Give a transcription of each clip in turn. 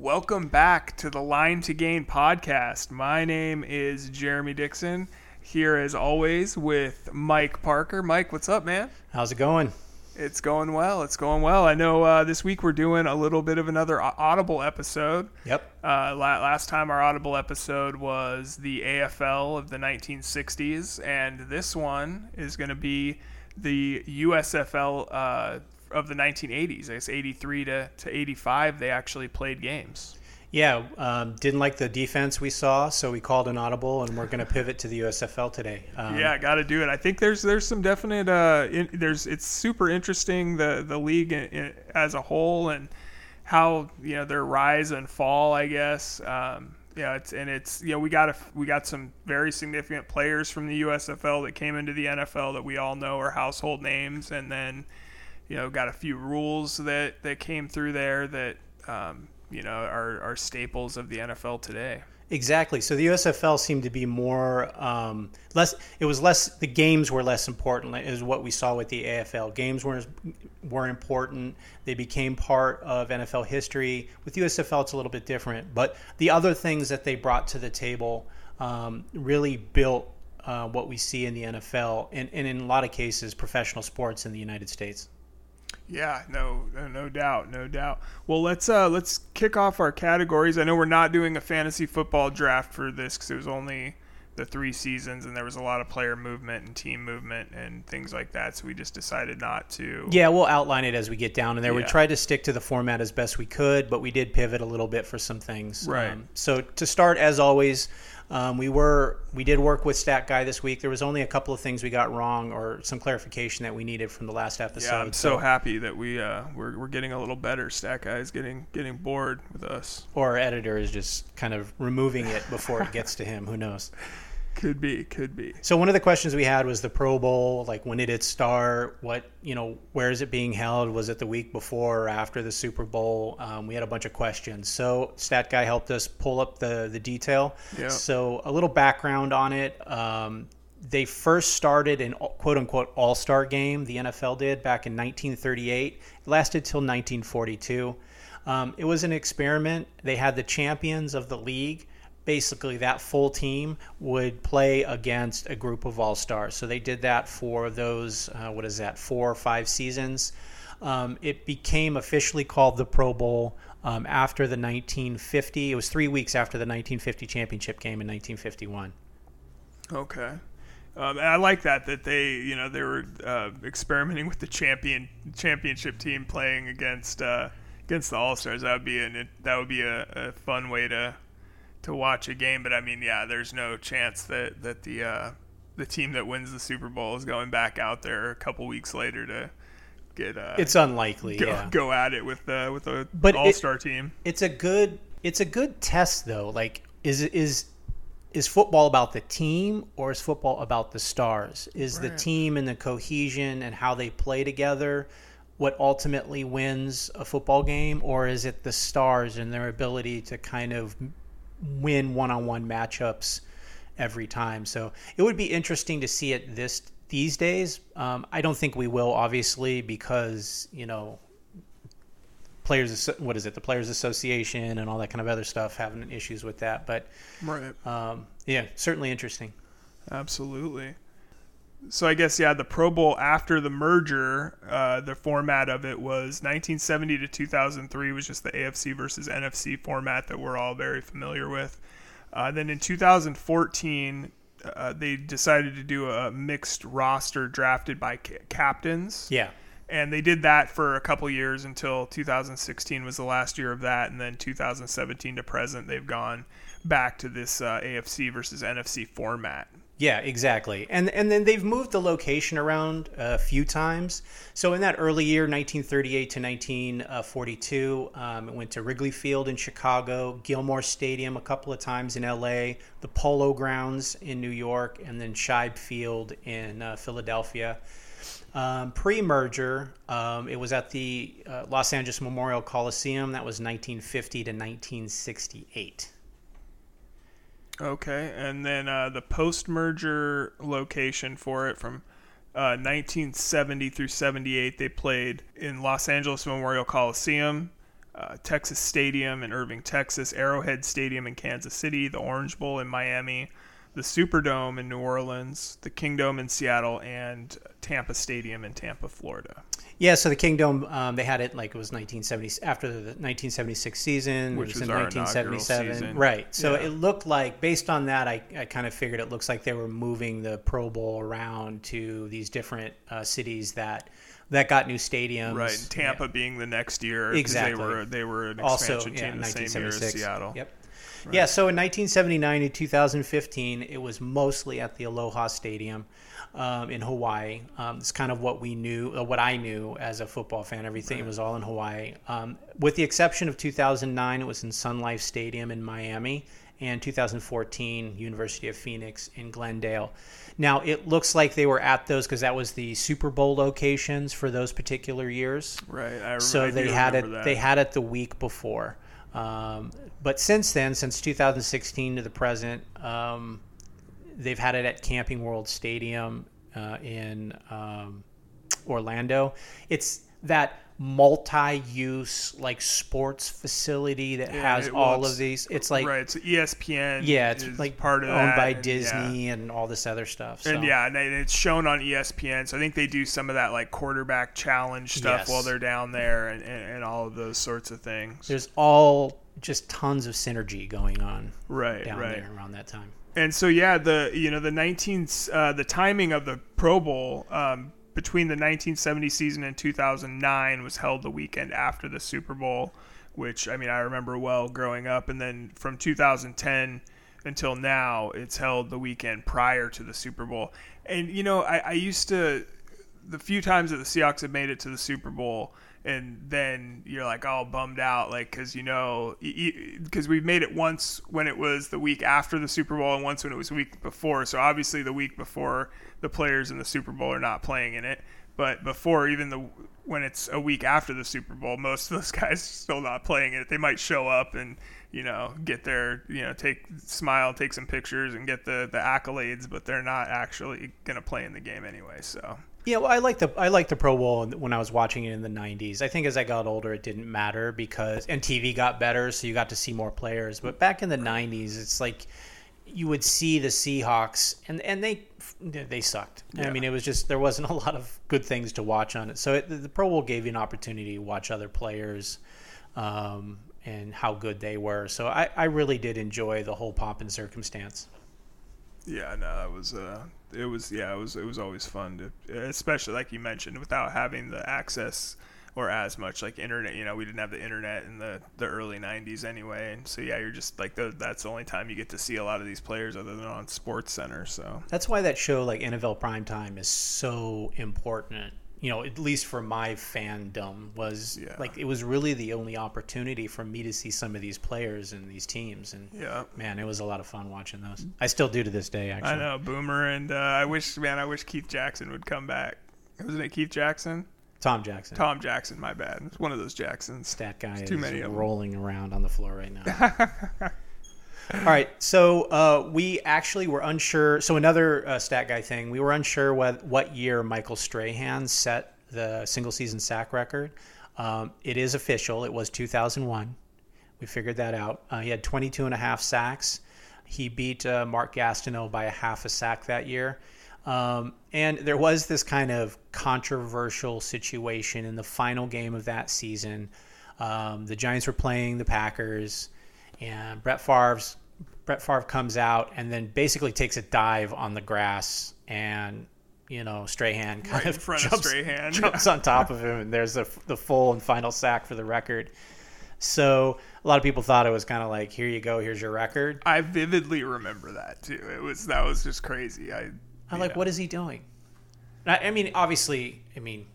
Welcome back to the Line to Gain podcast. My name is Jerimie Dixon, here as always with Mike Parker. Mike, what's up, man? How's it going? It's going well. It's going well. I know uh, this week we're doing a little bit of another Audible episode. Yep. Uh, la- last time our Audible episode was the AFL of the 1960s, and this one is going to be the USFL uh, of the 1980s. I guess 83 to, to 85, they actually played games. Yeah, um, didn't like the defense we saw, so we called an audible, and we're going to pivot to the USFL today. Um, yeah, got to do it. I think there's there's some definite uh, in, there's it's super interesting the the league in, in, as a whole and how you know their rise and fall. I guess. Um, yeah, it's and it's you know we got a, we got some very significant players from the USFL that came into the NFL that we all know are household names, and then you know got a few rules that that came through there that um, you know are, are staples of the NFL today. Exactly. So the USFL seemed to be more um, less. It was less. The games were less important, is what we saw with the AFL. Games were were important. They became part of NFL history. With USFL, it's a little bit different. But the other things that they brought to the table um, really built uh, what we see in the NFL, and, and in a lot of cases, professional sports in the United States. Yeah, no, no doubt, no doubt. Well, let's uh, let's kick off our categories. I know we're not doing a fantasy football draft for this because it was only the three seasons and there was a lot of player movement and team movement and things like that. So we just decided not to. Yeah, we'll outline it as we get down in there. Yeah. We tried to stick to the format as best we could, but we did pivot a little bit for some things. Right. Um, so to start, as always, um, we were we did work with Stat Guy this week. There was only a couple of things we got wrong or some clarification that we needed from the last episode. Yeah, I'm so, so happy that we uh, we're, we're getting a little better. Stat Guy is getting getting bored with us. Or our editor is just kind of removing it before it gets to him. Who knows? Could be, could be. So one of the questions we had was the Pro Bowl. Like, when did it start? What, you know, where is it being held? Was it the week before or after the Super Bowl? Um, we had a bunch of questions. So Stat Guy helped us pull up the the detail. Yeah. So a little background on it. Um, they first started an quote unquote all star game. The NFL did back in 1938. It lasted till 1942. Um, it was an experiment. They had the champions of the league basically that full team would play against a group of all stars. So they did that for those, uh, what is that, four or five seasons. Um, it became officially called the Pro Bowl um, after the 1950. It was three weeks after the 1950 championship game in 1951. Okay. Um, and I like that that they, you know, they were uh, experimenting with the champion championship team playing against uh, against the All Stars. That would be an that would be a, a fun way to to watch a game, but I mean, yeah, there's no chance that that the uh, the team that wins the Super Bowl is going back out there a couple weeks later to get. Uh, it's unlikely. Go, yeah. go at it with the with a all star team. It's a good it's a good test though. Like, is is is football about the team or is football about the stars? Is right. the team and the cohesion and how they play together? what ultimately wins a football game, or is it the stars and their ability to kind of win one-on-one matchups every time. So it would be interesting to see it this these days. Um, I don't think we will, obviously, because you know players what is it the players association and all that kind of other stuff having issues with that but right um, yeah certainly interesting absolutely so I guess yeah, the Pro Bowl after the merger, uh, the format of it was 1970 to 2003 was just the AFC versus NFC format that we're all very familiar with. Uh, then in 2014, uh, they decided to do a mixed roster drafted by ca- captains. Yeah. And they did that for a couple years until 2016 was the last year of that, and then 2017 to present, they've gone back to this uh, AFC versus NFC format. Yeah, exactly. And and then they've moved the location around a few times. So in that early year, 1938 to 1942, um, it went to Wrigley Field in Chicago, Gilmore Stadium a couple of times in L.A., the Polo Grounds in New York, and then Shibe Field in uh, Philadelphia. Um, pre-merger, um, it was at the uh, Los Angeles Memorial Coliseum. That was 1950 to 1968. Okay, and then uh, the post-merger location for it from uh, 1970 through 78, they played in Los Angeles Memorial Coliseum, uh, Texas Stadium in Irving, Texas, Arrowhead Stadium in Kansas City, the Orange Bowl in Miami, the Superdome in New Orleans, the Kingdome in Seattle, and Tampa Stadium in Tampa, Florida. Yeah, so the Kingdome, um, they had it like it was 1970 after the 1976 season, Which was, was in our 1977. inaugural season. Right. So Yeah. it looked like, based on that, I, I kind of figured it looks like they were moving the Pro Bowl around to these different uh, cities that that got new stadiums. Right, and Tampa Yeah. being the next year, Exactly. They were they were an Also, expansion yeah, team the same year as Seattle. Yep. Yeah, so in 1979 to 2015, it was mostly at the Aloha Stadium um, in Hawaii. Um, it's kind of what we knew, uh, what I knew as a football fan. Everything was all in Hawaii. Um, with the exception of 2009, it was in Sun Life Stadium in Miami, and 2014, University of Phoenix in Glendale. Now, it looks like they were at those because that was the Super Bowl locations for those particular years Right. I, so I they had it that. they had it the week before um, but since then since 2016 to the present um, they've had it at camping world stadium uh, in um, orlando. It's that multi-use like sports facility that Yeah, has all of these it's like right. So ESPN. yeah it's like part of owned that, by and- yeah. disney and all this other stuff so. And yeah, and it's shown on ESPN. So I think they do some of that like quarterback challenge stuff Yes. while they're down there, and, and, and all of those sorts of things. there's all just tons of synergy going on right, down right. there around that time And so yeah, the you know the 19 uh, the timing of the Pro Bowl um, between the 1970 season and 2009 was held the weekend after the Super Bowl, which I mean I remember well growing up, and then from 2010 until now, it's held the weekend prior to the Super Bowl. And you know I, I used to the few times that the Seahawks have made it to the Super Bowl, and then you're like all bummed out, like because you know, because we've made it once when it was the week after the Super Bowl, and once when it was the week before. So obviously, the week before, the players in the Super Bowl are not playing in it. But before even the when it's a week after the Super Bowl, most of those guys still not playing it. They might show up and you know get their you know take smile, take some pictures, and get the the accolades, but they're not actually gonna play in the game anyway. So. Yeah, well, I like the I like the Pro Bowl when I was watching it in the '90s. I think as I got older, it didn't matter because and TV got better, so you got to see more players. But back in the '90s, it's like you would see the Seahawks, and and they they sucked. I mean, it was just there wasn't a lot of good things to watch on it. So it, the Pro Bowl gave you an opportunity to watch other players. Um, and how good they were. So I, I really did enjoy the whole pomp and circumstance. Yeah, no, it was uh, it was yeah, it was it was always fun to, especially like you mentioned, without having the access or as much like internet. You know, we didn't have the internet in the the early '90s anyway, and so yeah, you're just like the, that's the only time you get to see a lot of these players other than on Sports Center. So That's why that show like NFL Primetime is so important. You know, at least for my fandom was Yeah. like it was really the only opportunity for me to see some of these players and these teams and yeah. man, it was a lot of fun watching those. I still do to this day actually. I know Boomer and uh, I wish man, I wish Keith Jackson would come back. Wasn't it Keith Jackson? Tom Jackson. Tom Jackson, my bad. It's one of those Jacksons. Stat guy too is many rolling around on the floor right now. All right, so uh, we actually were unsure. So another uh, stat guy thing, we were unsure what what year Michael Strahan set the single season sack record. Um, it is official. It was 2001. We figured that out. Uh, he had 22 and a half sacks. He beat uh, Mark Gastineau by a half a sack that year. Um, and there was this kind of controversial situation in the final game of that season. Um, the Giants were playing the Packers, and Brett Favre's Brett Favre comes out and then basically takes a dive on the grass, and you know Strahan kind Right in of front of jumps, jumps on top of him, and there's the the full and final sack for the record. So a lot of people thought it was kind of like, here you go, here's your record. I vividly remember that too. It was that was just crazy. I I'm like, what is he doing? I, I mean, obviously, I mean,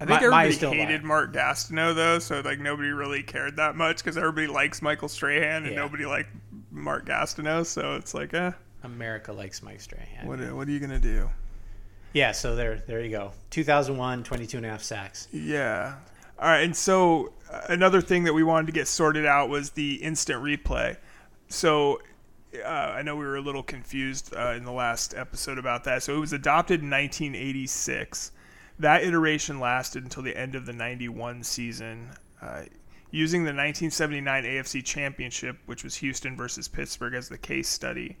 I think my- my everybody still hated lie. Mark Gastineau though, so like nobody really cared that much because everybody likes Michael Strahan and Yeah. nobody liked Mark Gastineau. So it's like, eh, America likes Mike Strahan. what what are you gonna do? Yeah, so there there you go. 2001, 22 and a half sacks. Yeah. All right, and so uh, another thing that we wanted to get sorted out was the instant replay. So uh, I know we were a little confused uh, in the last episode about that. So it was adopted in 1986. That iteration lasted until the end of the 91 season. Uh, using the 1979 AFC Championship, which was Houston versus Pittsburgh, as the case study.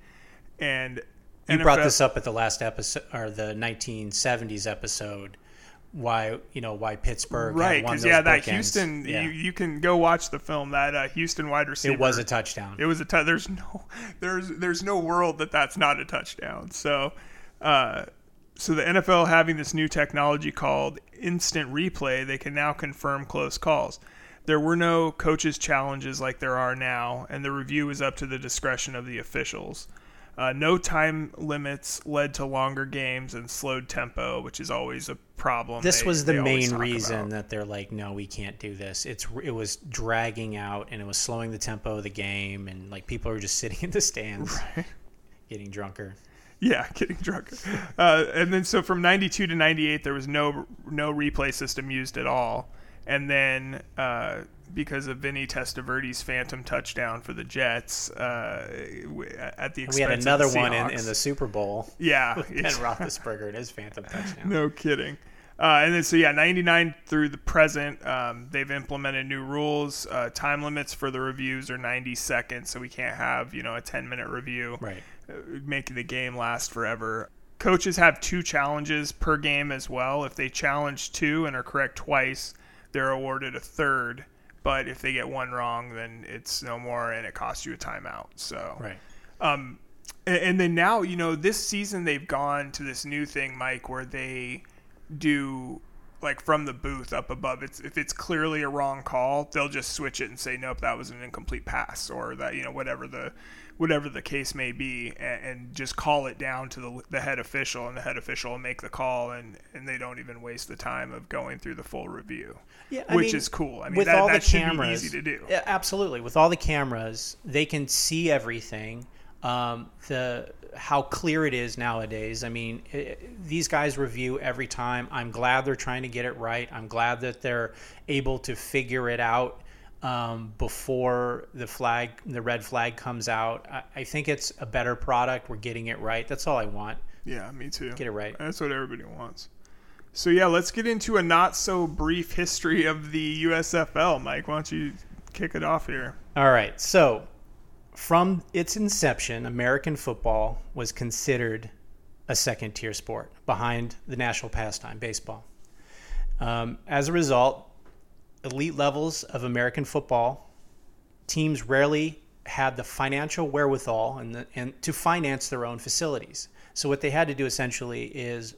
And you NFL, brought this up at the last episode or the 1970s episode. Why you know why Pittsburgh right? Because yeah, that Houston yeah. You, you can go watch the film. That uh, Houston wide receiver. It was a touchdown. It was a t- there's no there's there's no world that that's not a touchdown. So. Uh, so the NFL having this new technology called instant replay, they can now confirm close calls. There were no coaches challenges like there are now, and the review is up to the discretion of the officials. Uh, no time limits led to longer games and slowed tempo, which is always a problem. This they, was the main reason about. that they're like, no, we can't do this. It's it was dragging out and it was slowing the tempo of the game, and like people are just sitting in the stands, right. getting drunker. Yeah, getting drunker. Uh, and then so from '92 to '98, there was no no replay system used at all. And then uh, because of Vinny Testaverde's phantom touchdown for the Jets uh, at the expense we had another one in, in, the Super Bowl. Yeah, and Roethlisberger and his phantom touchdown. No kidding. Uh, and then so yeah, 99 through the present, um, they've implemented new rules. Uh, time limits for the reviews are 90 seconds, so we can't have you know a 10 minute review, right? Uh, making the game last forever. Coaches have two challenges per game as well. If they challenge two and are correct twice, they're awarded a third but if they get one wrong, then it's no more, and it costs you a timeout. So right. Um, and, and then now you know this season they've gone to this new thing, Mike, where they do like from the booth up above. It's if it's clearly a wrong call, they'll just switch it and say, nope, that was an incomplete pass, or that you know whatever the whatever the case may be, and, and, just call it down to the, the head official, and the head official will make the call, and, and they don't even waste the time of going through the full review. Yeah, I which mean, is cool. I mean, with that, all that the cameras, easy to do. Yeah, absolutely. With all the cameras, they can see everything. Um, the how clear it is nowadays. I mean, it, these guys review every time. I'm glad they're trying to get it right. I'm glad that they're able to figure it out um, before the flag, the red flag comes out. I, I, think it's a better product. We're getting it right. That's all I want. Yeah, me too. Get it right. That's what everybody wants. So yeah, let's get into a not so brief history of the USFL. Mike, why don't you kick it off here? All right. So from its inception, American football was considered a second tier sport behind the national pastime, baseball. Um, as a result, elite levels of American football, teams rarely had the financial wherewithal and, the, and to finance their own facilities. So what they had to do essentially is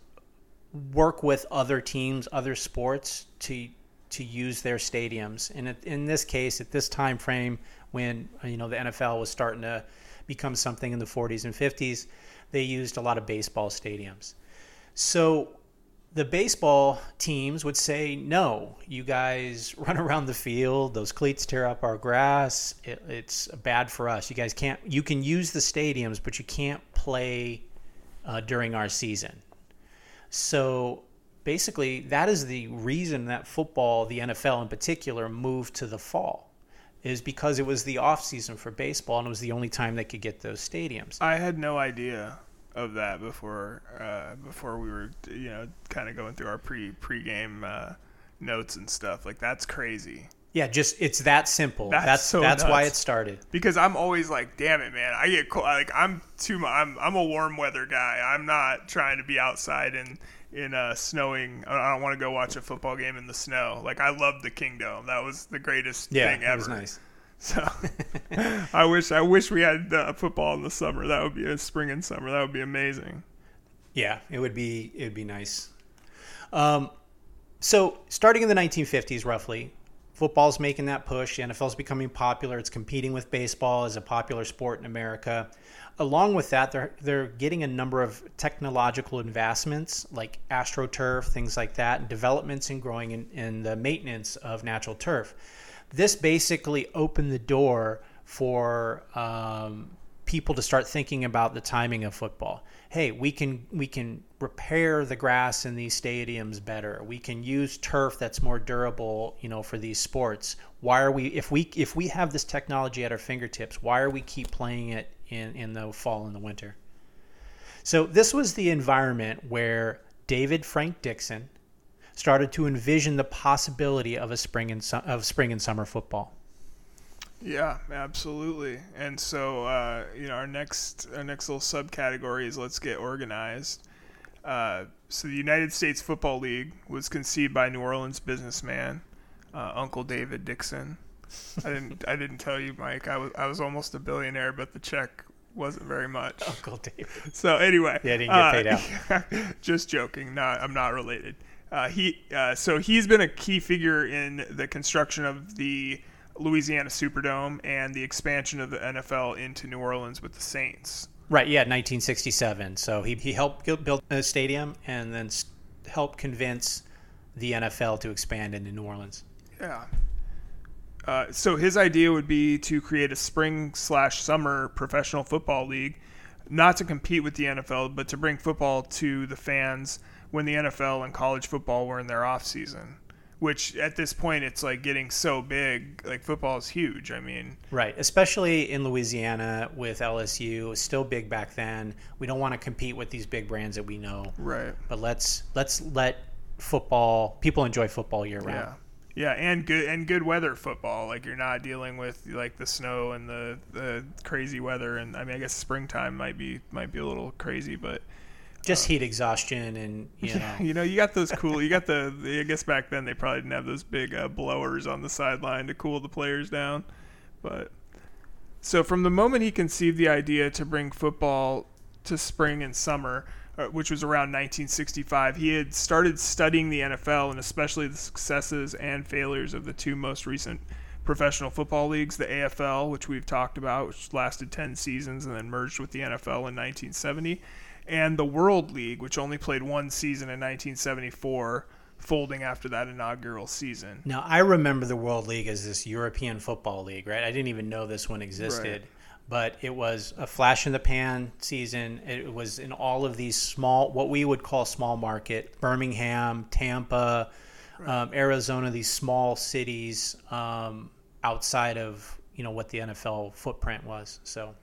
work with other teams, other sports to to use their stadiums. And in this case, at this time frame, when you know the NFL was starting to become something in the 40s and 50s, they used a lot of baseball stadiums. So the baseball teams would say, no, you guys run around the field. Those cleats tear up our grass. It, it's bad for us. You guys can't, you can use the stadiums, but you can't play uh, during our season. So basically, that is the reason that football, the NFL in particular, moved to the fall. Is because it was the off season for baseball and it was the only time they could get those stadiums. I had no idea of that before uh, before we were you know kind of going through our pre pre-game uh, notes and stuff. Like that's crazy. Yeah, just it's that simple. That's that's, so that's why it started. Because I'm always like, damn it, man. I get cold. Like I'm too. I'm I'm a warm weather guy. I'm not trying to be outside in in uh, snowing. I don't want to go watch a football game in the snow. Like I love the Kingdome. That was the greatest yeah, thing ever. Yeah, was nice. So I wish I wish we had uh, football in the summer. That would be a spring and summer. That would be amazing. Yeah, it would be it would be nice. Um, so starting in the 1950s, roughly, football's making that push. The NFL's becoming popular. It's competing with baseball as a popular sport in America. Along with that, they're they're getting a number of technological investments like AstroTurf, things like that, and developments in growing in, in the maintenance of natural turf this basically opened the door for um, people to start thinking about the timing of football. Hey, we can we can repair the grass in these stadiums better. We can use turf that's more durable, you know, for these sports. Why are we if we if we have this technology at our fingertips, why are we keep playing it in in the fall and the winter? So this was the environment where David Frank Dixon, started to envision the possibility of a spring and su- of spring and summer football. Yeah, absolutely. And so, uh, you know, our next our next little subcategory is let's get organized. Uh, so the United States Football League was conceived by New Orleans businessman uh, Uncle David Dixon. I didn't I didn't tell you, Mike. I was I was almost a billionaire, but the check wasn't very much. Uncle David. So anyway, yeah, didn't get paid out. Uh, just joking. Not I'm not related. Uh, he uh, so he's been a key figure in the construction of the Louisiana Superdome and the expansion of the NFL into New Orleans with the Saints. Right. Yeah, 1967. So he he helped build a stadium and then helped convince the NFL to expand into New Orleans. Yeah. Uh, so his idea would be to create a spring slash summer professional football league, not to compete with the NFL, but to bring football to the fans when the NFL and college football were in their off season. Which at this point it's like getting so big, like football is huge. I mean, right, especially in Louisiana with LSU, still big back then. We don't want to compete with these big brands that we know, right? But let's let's let football people enjoy football year round. Yeah. Yeah, and good and good weather football. Like you're not dealing with like the snow and the, the crazy weather. And I mean, I guess springtime might be might be a little crazy, but just uh, heat exhaustion and you know. you know, you got those cool. You got the. I guess back then they probably didn't have those big uh, blowers on the sideline to cool the players down, but. So from the moment he conceived the idea to bring football to spring and summer, uh, which was around 1965, he had started studying the NFL and especially the successes and failures of the two most recent professional football leagues, the AFL, which we've talked about, which lasted 10 seasons and then merged with the NFL in 1970, and the World League, which only played one season in 1974 folding after that inaugural season. Now, I remember the World League as this European football league, right? I didn't even know this one existed. Right but it was a flash in the pan season. It was in all of these small, what we would call small market, Birmingham, Tampa, right. um, Arizona, these small cities um, outside of you know what the NFL footprint was. So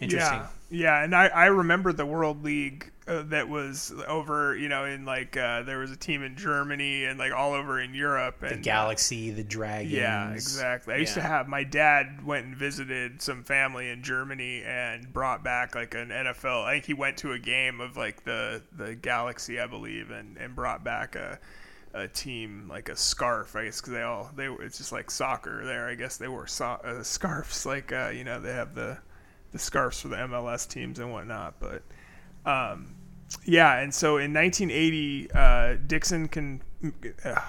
interesting. Yeah, yeah, and I, I remember the World League uh, that was over, you know, in like uh, there was a team in Germany and like all over in Europe. And, the Galaxy, the Dragons. Yeah, exactly. I used to have my dad went and visited some family in Germany and brought back like an NFL. I think he went to a game of like the the Galaxy, I believe, and and brought back a a team like a scarf, I guess, because they all they it's just like soccer there. I guess they wore so- uh, scarves, like uh, you know they have the the scarves for the MLS teams and whatnot. But um, yeah, and so in 1980, uh, Dixon can. Uh,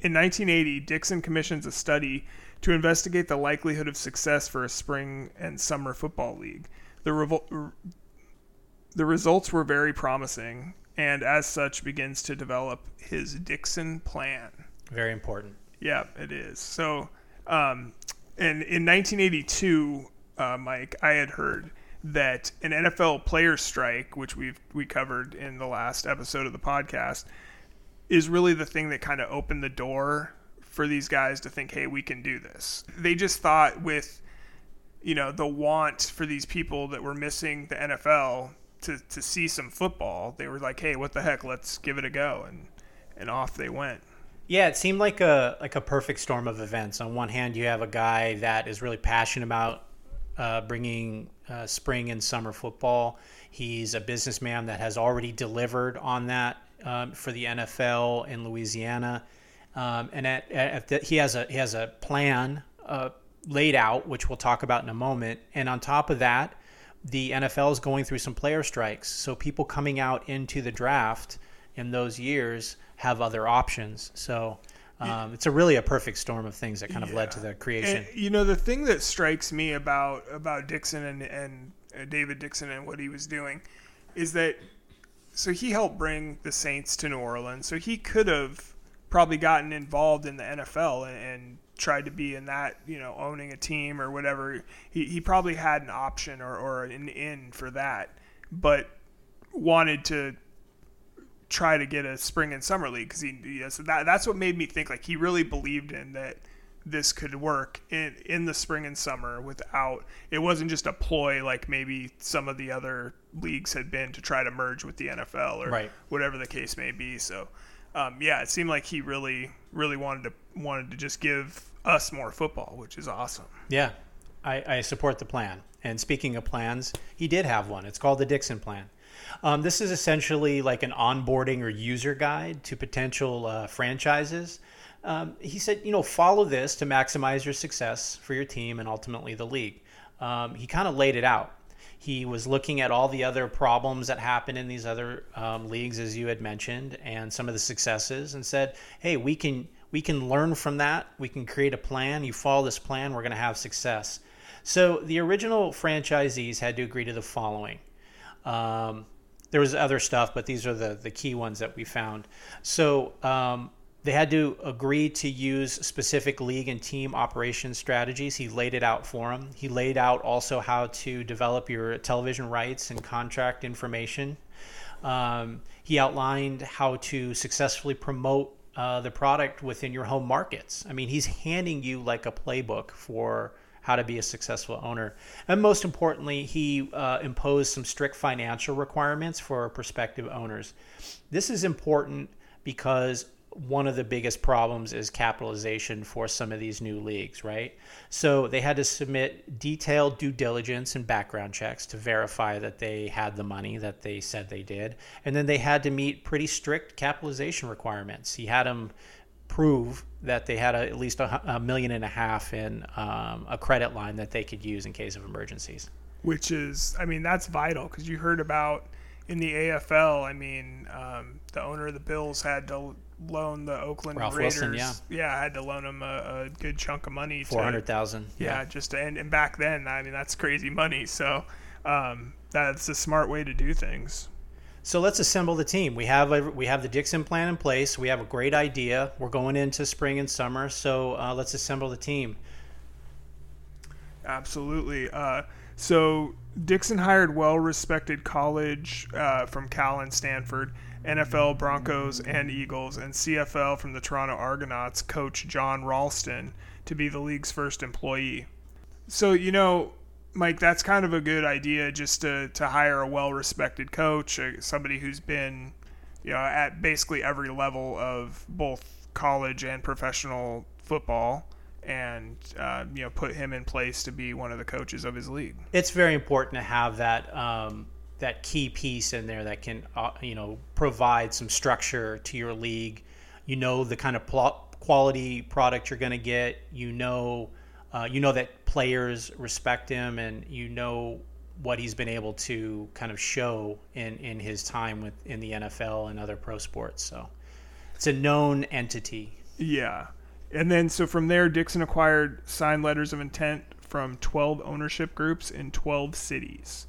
in 1980, Dixon commissions a study to investigate the likelihood of success for a spring and summer football league. The, revol- the results were very promising, and as such, begins to develop his Dixon plan. Very important. Yeah, it is. So, um, and in 1982, uh, Mike, I had heard that an NFL player strike, which we've we covered in the last episode of the podcast, is really the thing that kind of opened the door for these guys to think, hey, we can do this. They just thought with you know the want for these people that were missing the NFL to to see some football, they were like, hey, what the heck, let's give it a go, and and off they went. Yeah, it seemed like a like a perfect storm of events. On one hand, you have a guy that is really passionate about uh, bringing uh, spring and summer football. He's a businessman that has already delivered on that um, for the NFL in Louisiana, um, and at, at the, he has a he has a plan uh, laid out, which we'll talk about in a moment. And on top of that, the NFL is going through some player strikes, so people coming out into the draft in those years have other options. So um, it's a really a perfect storm of things that kind of yeah. led to the creation. And, you know, the thing that strikes me about about Dixon and and uh, David Dixon and what he was doing is that so he helped bring the Saints to New Orleans. So he could have probably gotten involved in the NFL and, and tried to be in that, you know, owning a team or whatever. He, he probably had an option or, or an in for that, but wanted to try to get a spring and summer league because he yeah, so that that's what made me think like he really believed in that this could work in in the spring and summer without it wasn't just a ploy like maybe some of the other leagues had been to try to merge with the NFL or right. whatever the case may be so um, yeah, it seemed like he really, really wanted to wanted to just give us more football, which is awesome. Yeah, I, I support the plan. And speaking of plans, he did have one. It's called the Dixon Plan. Um, this is essentially like an onboarding or user guide to potential uh, franchises. Um, he said, you know, follow this to maximize your success for your team and ultimately the league. Um, he kind of laid it out. He was looking at all the other problems that happen in these other um, leagues, as you had mentioned, and some of the successes, and said, "Hey, we can we can learn from that. We can create a plan. You follow this plan, we're going to have success." So the original franchisees had to agree to the following. Um, there was other stuff, but these are the the key ones that we found. So um, they had to agree to use specific league and team operation strategies. He laid it out for them. He laid out also how to develop your television rights and contract information. Um, he outlined how to successfully promote uh, the product within your home markets. I mean, he's handing you like a playbook for how to be a successful owner. And most importantly, he uh, imposed some strict financial requirements for prospective owners. This is important because one of the biggest problems is capitalization for some of these new leagues, right? So they had to submit detailed due diligence and background checks to verify that they had the money that they said they did. And then they had to meet pretty strict capitalization requirements. He had them prove that they had a, at least a, a, million and a half in um, a credit line that they could use in case of emergencies. Which is, I mean, that's vital because you heard about in the AFL. I mean, um, the owner of the Bills had to loan the Oakland Ralph Raiders. Wilson, yeah. yeah, I had to loan him a, a good chunk of money. Four hundred thousand. Yeah, just to, and, and back then, I mean, that's crazy money. So um, that's a smart way to do things. So let's assemble the team. We have a, we have the Dixon plan in place. We have a great idea. We're going into spring and summer, so uh, let's assemble the team. Absolutely. Uh, so Dixon hired well-respected college uh, from Cal and Stanford NFL, Broncos, and Eagles, and CFL from the Toronto Argonauts coach John Ralston to be the league's first employee. So, you know, Mike, that's kind of a good idea just to, to hire a well respected coach, uh, somebody who's been, you know, at basically every level of both college and professional football and uh, you know put him in place to be one of the coaches of his league. It's very important to have that um, that key piece in there that can uh, you know provide some structure to your league. You know the kind of pl- quality product you're going to get. You know uh, you know that players respect him, and you know what he's been able to kind of show in in his time with in the NFL and other pro sports. So it's a known entity. Yeah. And then so from there Dixon acquired signed letters of intent from 12 ownership groups in 12 cities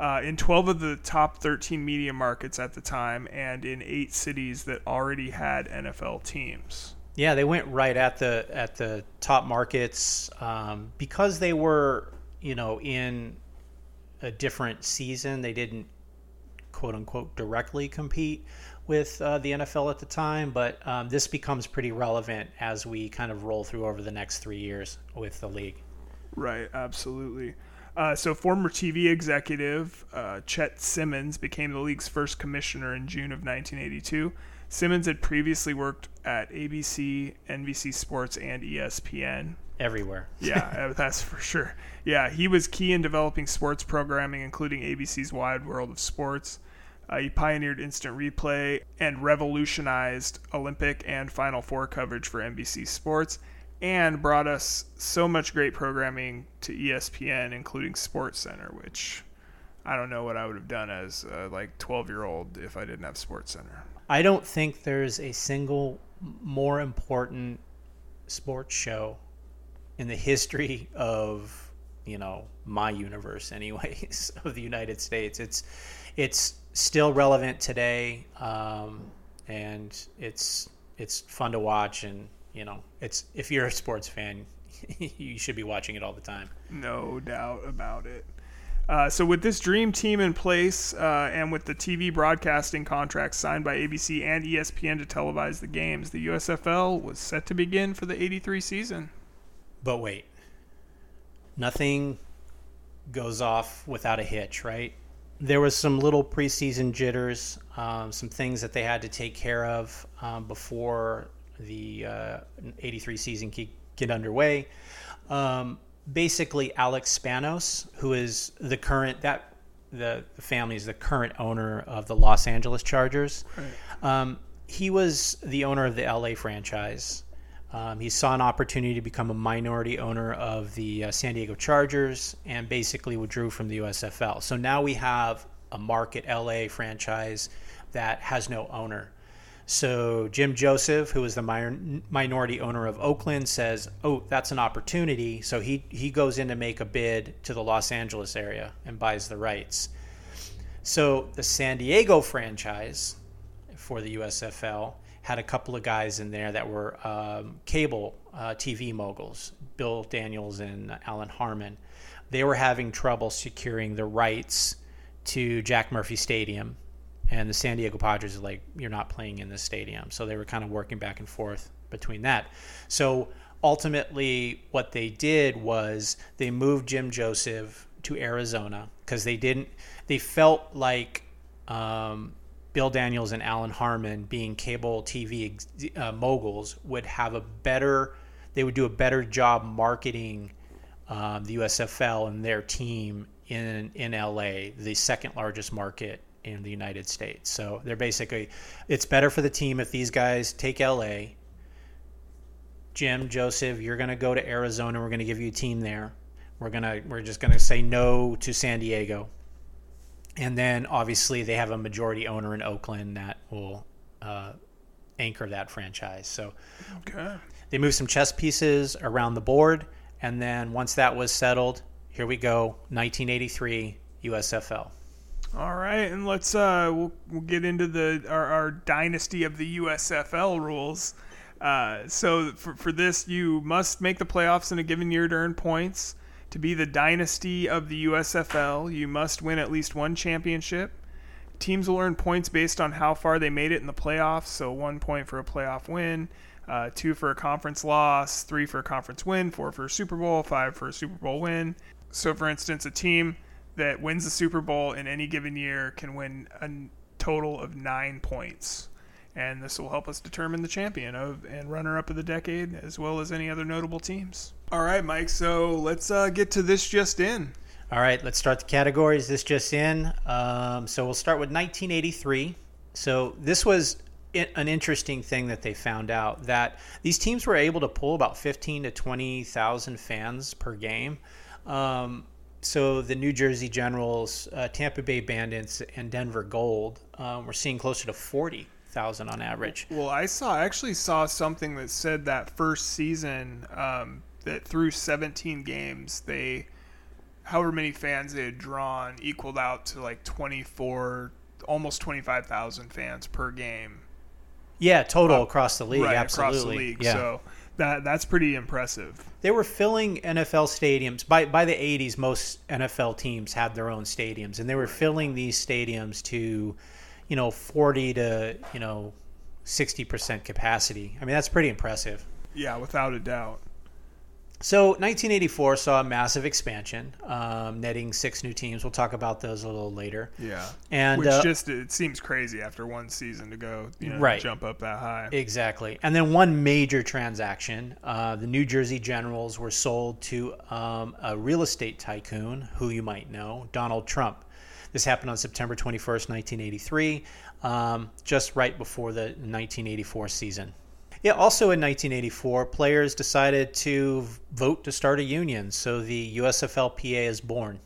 uh, in 12 of the top 13 media markets at the time and in eight cities that already had NFL teams. Yeah, they went right at the at the top markets um, because they were, you know, in a different season. They didn't quote unquote directly compete with uh, the NFL at the time, but um, this becomes pretty relevant as we kind of roll through over the next three years with the league. Right, absolutely. Uh, so, former TV executive uh, Chet Simmons became the league's first commissioner in June of 1982. Simmons had previously worked at ABC, NBC Sports, and ESPN. Everywhere. yeah, uh, that's for sure. Yeah, he was key in developing sports programming, including ABC's Wide World of Sports. Uh, he pioneered instant replay and revolutionized Olympic and Final Four coverage for NBC Sports and brought us so much great programming to ESPN, including Sports Center, which I don't know what I would have done as a like 12 year old if I didn't have Sports Center. I don't think there's a single more important sports show in the history of you know my universe anyways of the united states it's it's still relevant today um, and it's it's fun to watch and you know, it's if you're a sports fan, you should be watching it all the time. No doubt about it. Uh, so with this dream team in place, uh, and with the TV broadcasting contracts signed by ABC and ESPN to televise the games, the USFL was set to begin for the '83 season. But wait, nothing goes off without a hitch, right? there was some little preseason jitters, um, some things that they had to take care of um, before the uh, 83 season could get underway. Um, basically, Alex Spanos, who is the current that the, the family is the current owner of the Los Angeles Chargers. Right. Um, he was the owner of the LA franchise. Um, he saw an opportunity to become a minority owner of the uh, San Diego Chargers and basically withdrew from the USFL. So now we have a market LA franchise that has no owner. So Jim Joseph, who is the minority owner of Oakland, says, "Oh, that's an opportunity." So he he goes in to make a bid to the Los Angeles area and buys the rights. So the San Diego franchise for the USFL had a couple of guys in there that were um, cable uh, TV moguls, Bill Daniels and Alan Harmon. They were having trouble securing the rights to Jack Murphy Stadium and the San Diego Padres are like, you're not playing in this stadium. So they were kind of working back and forth between that. So ultimately, what they did was they moved Jim Joseph to Arizona because they didn't, they felt like um, Bill Daniels and Alan Harmon, being cable TV uh, moguls, would have a better, they would do a better job marketing um, the USFL and their team in in LA, the second largest market in the United States. So they're basically, it's better for the team if these guys take LA. Jim, Joseph, you're going to go to Arizona. We're going to give you a team there. We're gonna, we're just going to say no to San Diego. And then obviously they have a majority owner in Oakland that will uh, anchor that franchise. So okay. they moved some chess pieces around the board. And then once that was settled, here we go 1983 USFL. All right, and let's uh, we'll, we'll get into the our, our dynasty of the USFL rules. Uh, so for, for this, you must make the playoffs in a given year to earn points. To be the dynasty of the USFL, you must win at least one championship. Teams will earn points based on how far they made it in the playoffs. So one point for a playoff win, uh, two for a conference loss, three for a conference win, four for a Super Bowl, five for a Super Bowl win. So, for instance, a team that wins the Super Bowl in any given year can win a total of nine points. And this will help us determine the champion of and runner up of the decade, as well as any other notable teams. All right, Mike. So let's uh, get to this just in. All right, let's start the categories. This just in. Um, so we'll start with 1983. So this was an interesting thing that they found out that these teams were able to pull about 15 to 20,000 fans per game. Um, so the New Jersey Generals, uh, Tampa Bay Bandits, and Denver Gold, um, we're seeing closer to forty thousand on average. Well, I saw I actually saw something that said that first season um, that through seventeen games they, however many fans they had drawn, equaled out to like twenty four, almost twenty five thousand fans per game. Yeah, total uh, across the league. Right, absolutely. across the league. Yeah. So that that's pretty impressive. They were filling NFL stadiums by by the 80s. Most NFL teams had their own stadiums, and they were filling these stadiums to, you know, 40 to you know, 60 percent capacity. I mean, that's pretty impressive. Yeah, without a doubt. So 1984 saw a massive expansion, um, netting six new teams. We'll talk about those a little later. Yeah, and which uh, just it seems crazy after one season to go, you know, right. jump up that high. Exactly. And then one major transaction: uh, the New Jersey Generals were sold to um, a real estate tycoon who you might know, Donald Trump. This happened on September 21st, 1983, um, just right before the 1984 season. Yeah, also in 1984, players decided to vote to start a union, so the USFLPA is born.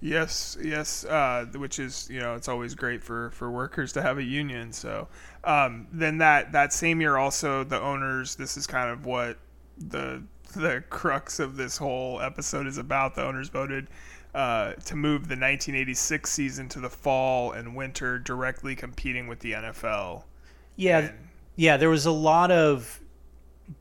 Yes, yes, uh, which is you know it's always great for, for workers to have a union. So um, then that that same year also the owners. This is kind of what the the crux of this whole episode is about. The owners voted uh, to move the 1986 season to the fall and winter, directly competing with the NFL. Yeah, and, yeah, there was a lot of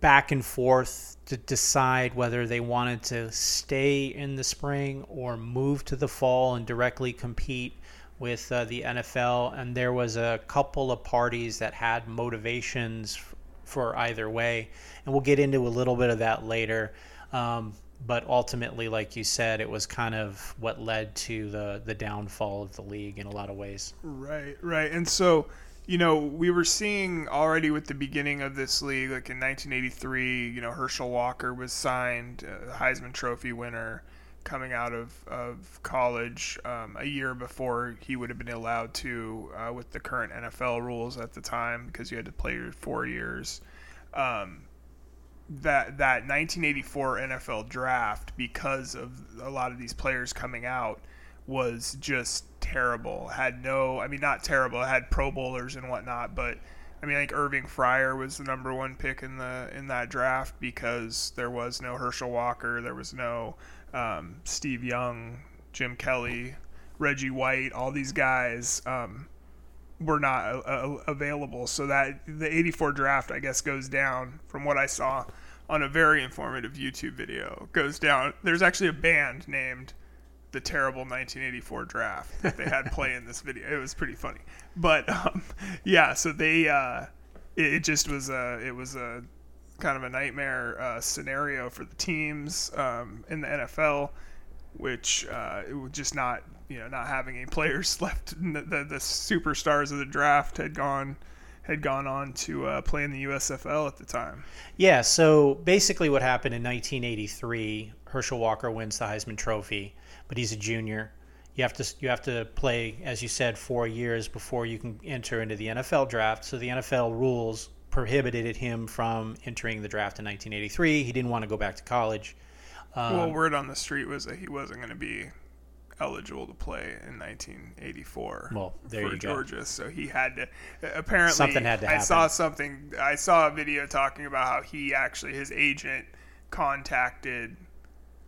back and forth to decide whether they wanted to stay in the spring or move to the fall and directly compete with uh, the NFL. And there was a couple of parties that had motivations for either way. And we'll get into a little bit of that later. Um, but ultimately, like you said, it was kind of what led to the the downfall of the league in a lot of ways. Right, right. And so, you know, we were seeing already with the beginning of this league, like in 1983, you know, Herschel Walker was signed, uh, Heisman Trophy winner, coming out of, of college um, a year before he would have been allowed to uh, with the current NFL rules at the time because you had to play your four years. Um, that that 1984 NFL draft because of a lot of these players coming out was just terrible. Had no, I mean, not terrible. Had Pro Bowlers and whatnot, but I mean, think Irving Fryar was the number one pick in the in that draft because there was no Herschel Walker, there was no um, Steve Young, Jim Kelly, Reggie White, all these guys. Um, were not uh, uh, available. So that the 84 draft, I guess, goes down from what I saw on a very informative YouTube video. Goes down. There's actually a band named the terrible 1984 draft that they had play in this video. It was pretty funny, but um, yeah. So they, uh, it, it, just was a, it was a kind of a nightmare uh, scenario for the teams um, in the NFL, which uh, it was just not you know not having any players left. The, the, the superstars of the draft had gone had gone on to uh, play in the USFL at the time. Yeah. So basically, what happened in 1983, Herschel Walker wins the Heisman Trophy, but he's a junior. You have to you have to play, as you said, four years before you can enter into the NFL draft. So the NFL rules prohibited him from entering the draft in 1983. He didn't want to go back to college. Um, well, word on the street was that he wasn't going to be eligible to play in 1984 well, there for you Georgia. Go. So he had to. Apparently, something had to happen. I saw something. I saw a video talking about how he actually his agent contacted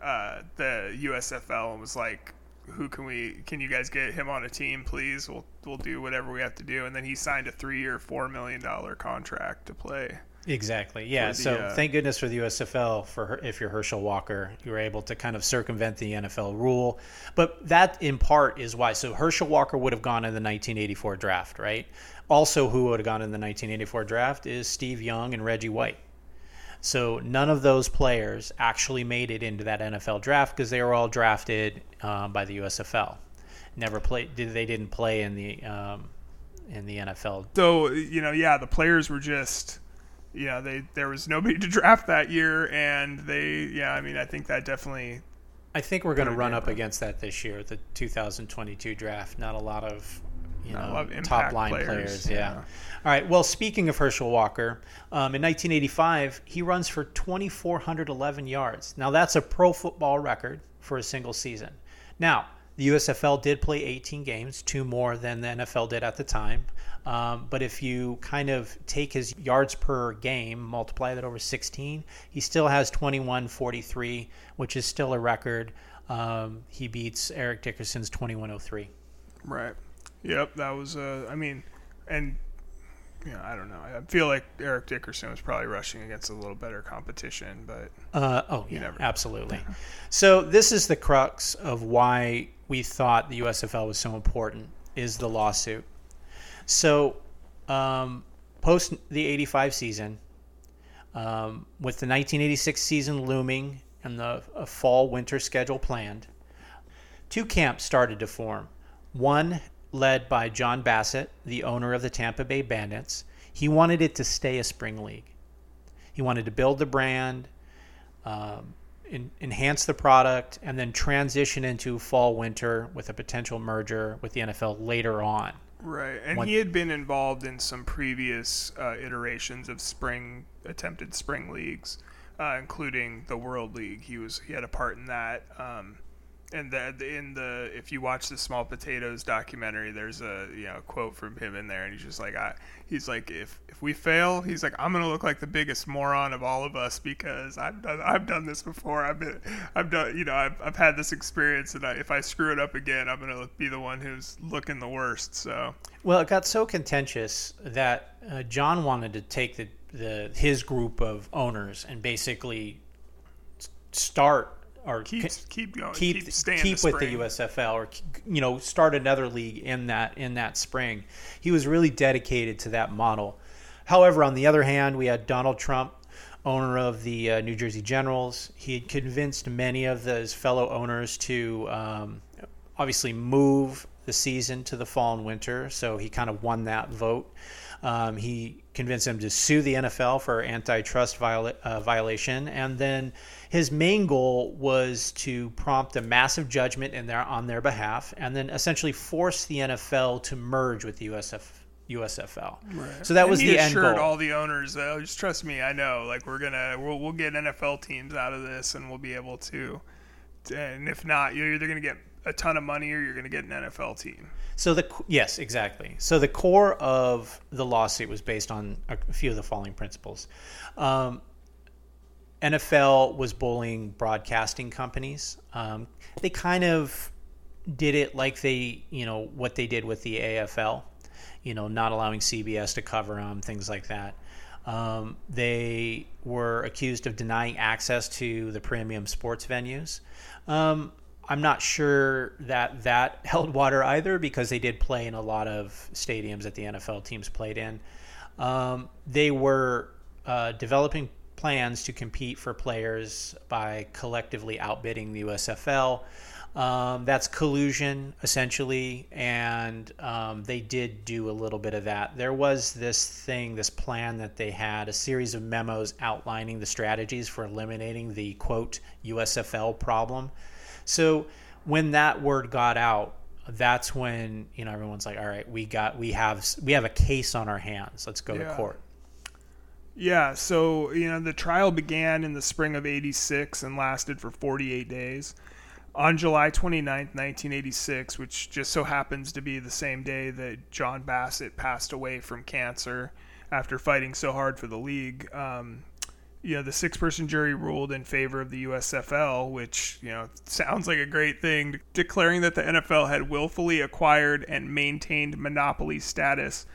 uh, the USFL and was like, "Who can we? Can you guys get him on a team, please? We'll we'll do whatever we have to do." And then he signed a three-year, four million dollar contract to play. Exactly. Yeah. The, so uh, thank goodness for the USFL for her, if you're Herschel Walker, you were able to kind of circumvent the NFL rule. But that in part is why. So Herschel Walker would have gone in the 1984 draft, right? Also, who would have gone in the 1984 draft is Steve Young and Reggie White. So none of those players actually made it into that NFL draft because they were all drafted um, by the USFL. Never played. Did they didn't play in the um, in the NFL? So you know, yeah, the players were just know they there was nobody to draft that year, and they yeah I mean I think that definitely. I think we're going to run up against that this year, the 2022 draft. Not a lot of you know top line players. players yeah. yeah. All right. Well, speaking of Herschel Walker, um, in 1985 he runs for 2,411 yards. Now that's a pro football record for a single season. Now the USFL did play 18 games, two more than the NFL did at the time. Um, but if you kind of take his yards per game, multiply that over 16, he still has 2143, which is still a record. Um, he beats Eric Dickerson's 2103. Right. Yep. That was, uh, I mean, and you know, I don't know. I feel like Eric Dickerson was probably rushing against a little better competition, but uh, oh yeah, never absolutely. so this is the crux of why we thought the USFL was so important is the lawsuit. So, um, post the 85 season, um, with the 1986 season looming and the fall winter schedule planned, two camps started to form. One led by John Bassett, the owner of the Tampa Bay Bandits. He wanted it to stay a spring league. He wanted to build the brand, um, in, enhance the product, and then transition into fall winter with a potential merger with the NFL later on. Right, and he had been involved in some previous uh, iterations of spring attempted spring leagues, uh, including the World League. He was he had a part in that. Um, and the, in the if you watch the Small Potatoes documentary, there's a you know quote from him in there, and he's just like, I, he's like, if if we fail, he's like, I'm gonna look like the biggest moron of all of us because I've done I've done this before. I've been I've done you know I've I've had this experience, and I, if I screw it up again, I'm gonna be the one who's looking the worst. So well, it got so contentious that uh, John wanted to take the the his group of owners and basically start or keep keep going, keep keep, keep the with the USFL, or you know start another league in that in that spring. He was really dedicated to that model. However, on the other hand, we had Donald Trump owner of the uh, New Jersey Generals. He had convinced many of his fellow owners to um, obviously move the season to the fall and winter, so he kind of won that vote. Um, he convinced them to sue the NFL for antitrust viola- uh, violation, and then his main goal was to prompt a massive judgment in their on their behalf, and then essentially force the NFL to merge with the USF. USFL. Right. So that and was he the end He assured goal. all the owners, though, just trust me, I know. Like we're gonna, we'll, we'll get NFL teams out of this, and we'll be able to. And if not, you're either gonna get a ton of money or you're gonna get an NFL team. So the yes, exactly. So the core of the lawsuit was based on a few of the following principles. Um, NFL was bullying broadcasting companies. Um, they kind of did it like they, you know, what they did with the AFL. You know, not allowing CBS to cover them, things like that. Um, they were accused of denying access to the premium sports venues. Um, I'm not sure that that held water either because they did play in a lot of stadiums that the NFL teams played in. Um, they were uh, developing plans to compete for players by collectively outbidding the USFL. Um, that's collusion, essentially, and um, they did do a little bit of that. There was this thing, this plan that they had, a series of memos outlining the strategies for eliminating the quote USFL problem. So when that word got out, that's when you know everyone's like, "All right, we got we have we have a case on our hands. Let's go Yeah. to court." Yeah, so you know the trial began in the spring of '86 and lasted for 48 days. On July 29th, 1986, which just so happens to be the same day that John Bassett passed away from cancer after fighting so hard for the league, um, you know the six-person jury ruled in favor of the USFL, which you know sounds like a great thing, declaring that the NFL had willfully acquired and maintained monopoly status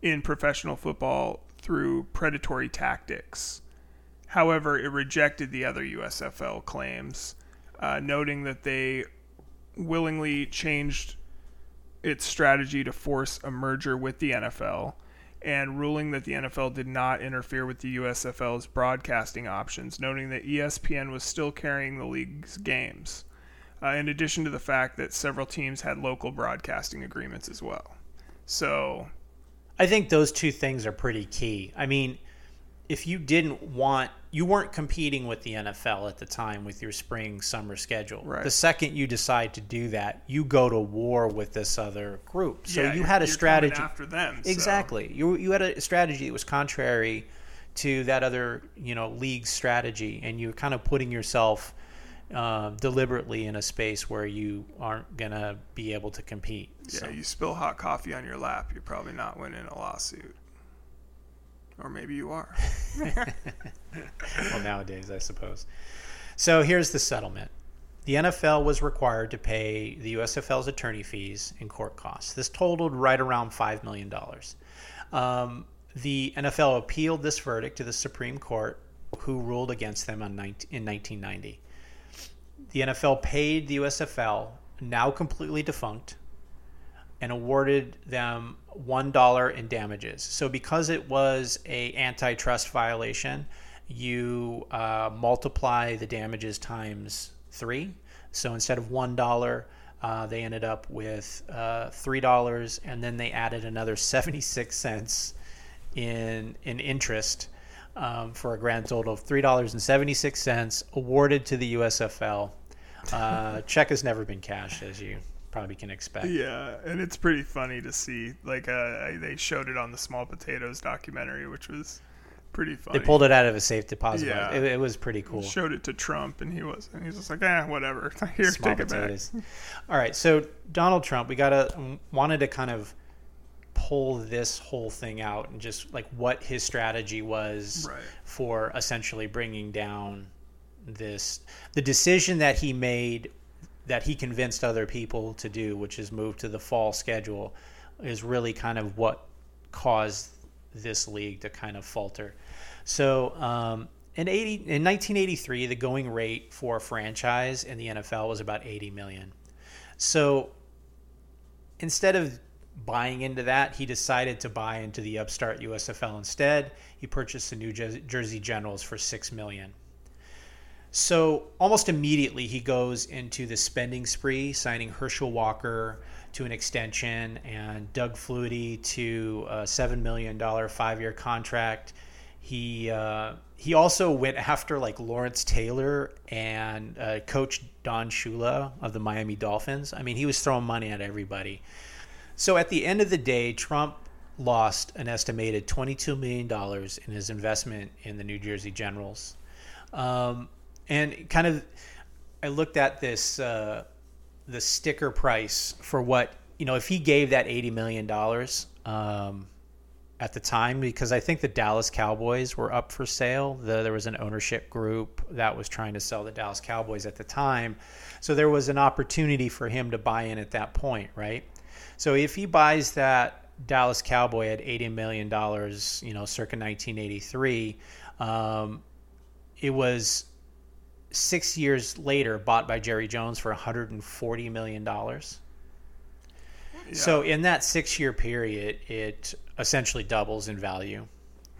in professional football through predatory tactics. However, it rejected the other USFL claims, uh, noting that they willingly changed its strategy to force a merger with the NFL and ruling that the NFL did not interfere with the USFL's broadcasting options, noting that ESPN was still carrying the league's games, uh, in addition to the fact that several teams had local broadcasting agreements as well. So, I think those two things are pretty key. I mean, if you didn't want, you weren't competing with the NFL at the time with your spring summer schedule. Right. The second you decide to do that, you go to war with this other group. So yeah, you had a strategy after them. so- Exactly. You you had a strategy that was contrary to that other you know league strategy, and you're kind of putting yourself uh, deliberately in a space where you aren't gonna be able to compete. Yeah, So, you spill hot coffee on your lap, you're probably not winning a lawsuit. Or maybe you are. well, nowadays, I suppose. So here's the settlement. The NFL was required to pay the USFL's attorney fees and court costs. This totaled right around $5 million. Um, the NFL appealed this verdict to the Supreme Court, who ruled against them on 19, in 1990. The NFL paid the USFL, now completely defunct, and awarded them one dollar in damages. So because it was a antitrust violation, you uh, multiply the damages times three. So instead of one dollar, uh, they ended up with uh, three dollars, and then they added another seventy-six cents in in interest um, for a grand total of three dollars and seventy-six cents awarded to the USFL. Uh, check has never been cashed, as you probably can expect. Yeah, and it's pretty funny to see. Like, uh, they showed it on the Small Potatoes documentary, which was pretty funny. They pulled it out of a safe deposit. Yeah. box. It, it was pretty cool. Showed it to Trump, and he was, and he's just like, eh, whatever. Here, Small take it back. All right, so Donald Trump, we gotta wanted to kind of pull this whole thing out and just like what his strategy was Right. for essentially bringing down this the decision that he made that he convinced other people to do, which is move to the fall schedule, is really kind of what caused this league to kind of falter. So um, in 80, in 1983, the going rate for a franchise in the NFL was about 80 million. So instead of buying into that, he decided to buy into the upstart USFL instead. He purchased the New Jersey Generals for six million. So almost immediately he goes into the spending spree, signing Herschel Walker to an extension and Doug Flutie to a seven million dollar five year contract. He uh, he also went after like Lawrence Taylor and uh, Coach Don Shula of the Miami Dolphins. I mean, he was throwing money at everybody. So at the end of the day, Trump lost an estimated $22 million in his investment in the New Jersey Generals. Um, and kind of, I looked at this, uh, the sticker price for what, you know, if he gave that $80 million um, at the time, because I think the Dallas Cowboys were up for sale. The, there was an ownership group that was trying to sell the Dallas Cowboys at the time. So there was an opportunity for him to buy in at that point, right? So if he buys that Dallas Cowboy at eighty million dollars, you know, circa 1983, um, it was six years later bought by Jerry Jones for 140 million dollars. Yeah. So in that six-year period, it essentially doubles in value,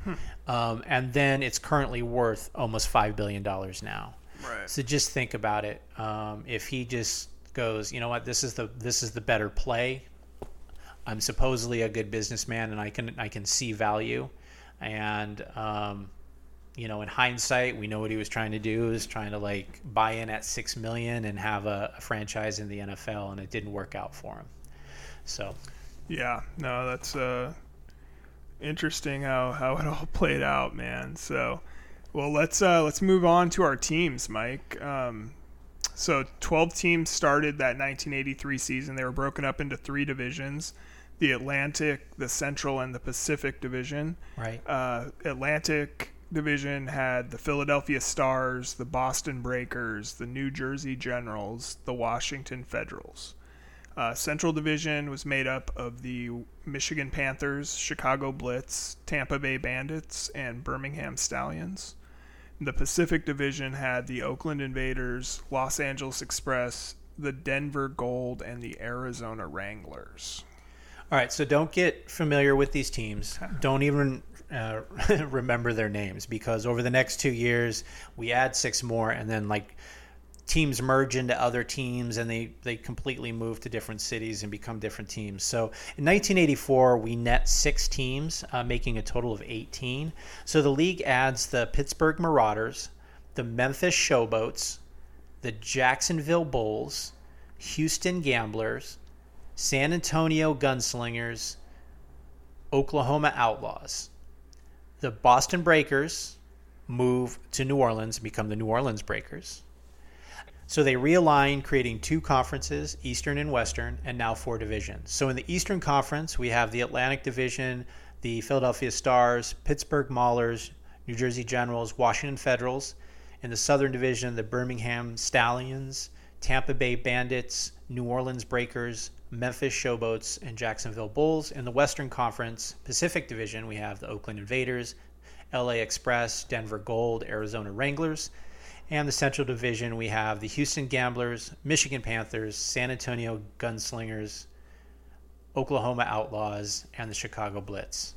hmm. um, and then it's currently worth almost five billion dollars now. Right. So just think about it. Um, if he just goes, you know what, this is the this is the better play. I'm supposedly a good businessman and I can I can see value, and um, you know in hindsight we know what he was trying to do is trying to like buy in at six million and have a, a franchise in the NFL and it didn't work out for him. So. Yeah, no, that's uh, interesting how how it all played out, man. So, well, let's uh, let's move on to our teams, Mike. Um, so 12 teams started that 1983 season. They were broken up into three divisions the Atlantic, the Central, and the Pacific Division. Right. Uh, Atlantic Division had the Philadelphia Stars, the Boston Breakers, the New Jersey Generals, the Washington Federals. Uh, Central Division was made up of the Michigan Panthers, Chicago Blitz, Tampa Bay Bandits, and Birmingham Stallions. The Pacific Division had the Oakland Invaders, Los Angeles Express, the Denver Gold, and the Arizona Wranglers. All right, so don't get familiar with these teams. Don't even uh, remember their names because over the next two years we add six more, and then like teams merge into other teams and they they completely move to different cities and become different teams. So in 1984 we net six teams, uh, making a total of 18. So the league adds the Pittsburgh Marauders, the Memphis Showboats, the Jacksonville Bulls, Houston Gamblers. San Antonio Gunslingers, Oklahoma Outlaws. The Boston Breakers move to New Orleans and become the New Orleans Breakers. So they realign, creating two conferences, Eastern and Western, and now four divisions. So in the Eastern Conference, we have the Atlantic Division, the Philadelphia Stars, Pittsburgh Maulers, New Jersey Generals, Washington Federals. In the Southern Division, the Birmingham Stallions, Tampa Bay Bandits, New Orleans Breakers, Memphis Showboats, and Jacksonville Bulls. In the Western Conference Pacific Division, we have the Oakland Invaders, LA Express, Denver Gold, Arizona Wranglers. And the Central Division, we have the Houston Gamblers, Michigan Panthers, San Antonio Gunslingers, Oklahoma Outlaws, and the Chicago Blitz.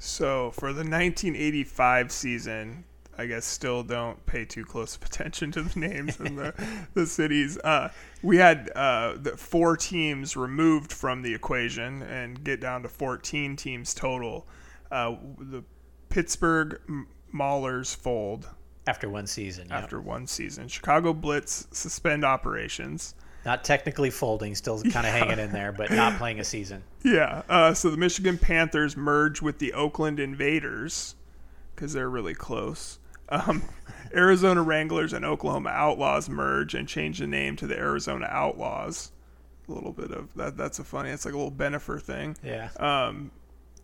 So for the 1985 season, I guess still don't pay too close attention to the names and the, the cities. Uh, we had uh, the four teams removed from the equation and get down to 14 teams total. Uh, the Pittsburgh Maulers fold after one season. Yep. After one season, Chicago Blitz suspend operations. Not technically folding, still kind of yeah. hanging in there, but not playing a season. Yeah. Uh, so the Michigan Panthers merge with the Oakland Invaders because they're really close. Um, Arizona Wranglers and Oklahoma Outlaws merge and change the name to the Arizona Outlaws. A little bit of that. That's a funny. It's like a little Bennifer thing. Yeah. Um,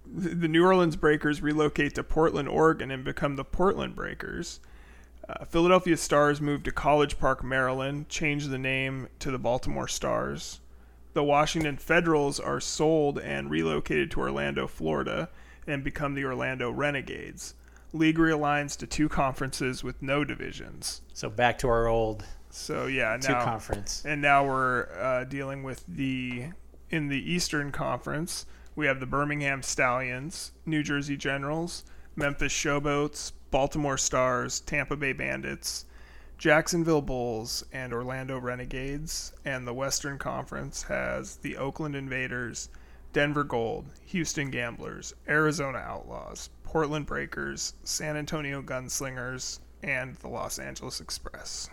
the, the New Orleans Breakers relocate to Portland, Oregon, and become the Portland Breakers. Uh, Philadelphia Stars move to College Park, Maryland, change the name to the Baltimore Stars. The Washington Federals are sold and relocated to Orlando, Florida, and become the Orlando Renegades league realigns to two conferences with no divisions. So back to our old so yeah two now, conference, and now we're uh, dealing with the in the Eastern Conference, we have the Birmingham Stallions, New Jersey Generals, Memphis Showboats, Baltimore Stars, Tampa Bay Bandits, Jacksonville Bulls, and Orlando Renegades. And the Western Conference has the Oakland Invaders, Denver Gold, Houston Gamblers, Arizona Outlaws, Portland Breakers, San Antonio Gunslingers, and the Los Angeles Express.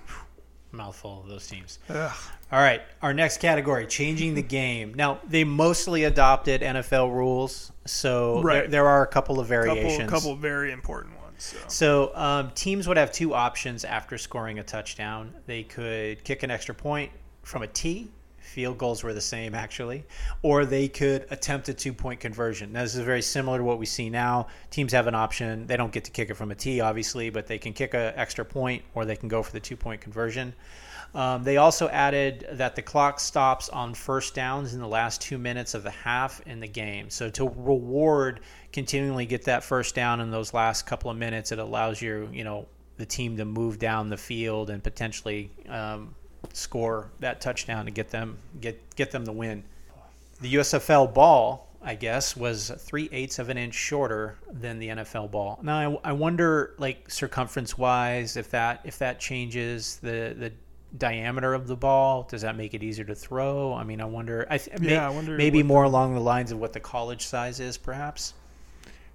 Mouthful of those teams. Ugh. All right, our next category: changing the game. Now they mostly adopted NFL rules, so Right. there, there are a couple of Couple, variations. couple very important ones. So. So um, teams would have two options after scoring a touchdown. They could kick an extra point from a tee. Field goals were the same actually, or they could attempt a two-point conversion. Now, this is very similar to what we see now. Teams have an option. They don't get to kick it from a tee, obviously, but they can kick an extra point, or they can go for the two-point conversion. Um, they also added that the clock stops on first downs in the last two minutes of the half in the game. So to reward continually get that first down in those last couple of minutes, it allows you, you know, the team to move down the field and potentially um, score that touchdown to get them get get them the win. The USFL ball, I guess, was three eighths of an inch shorter than the NFL ball. Now, I, I wonder, like circumference wise, if that if that changes the the diameter of the ball. Does that make it easier to throw? I mean, I wonder. I th- may- Yeah, I wonder maybe more along the lines of what the college size is, perhaps.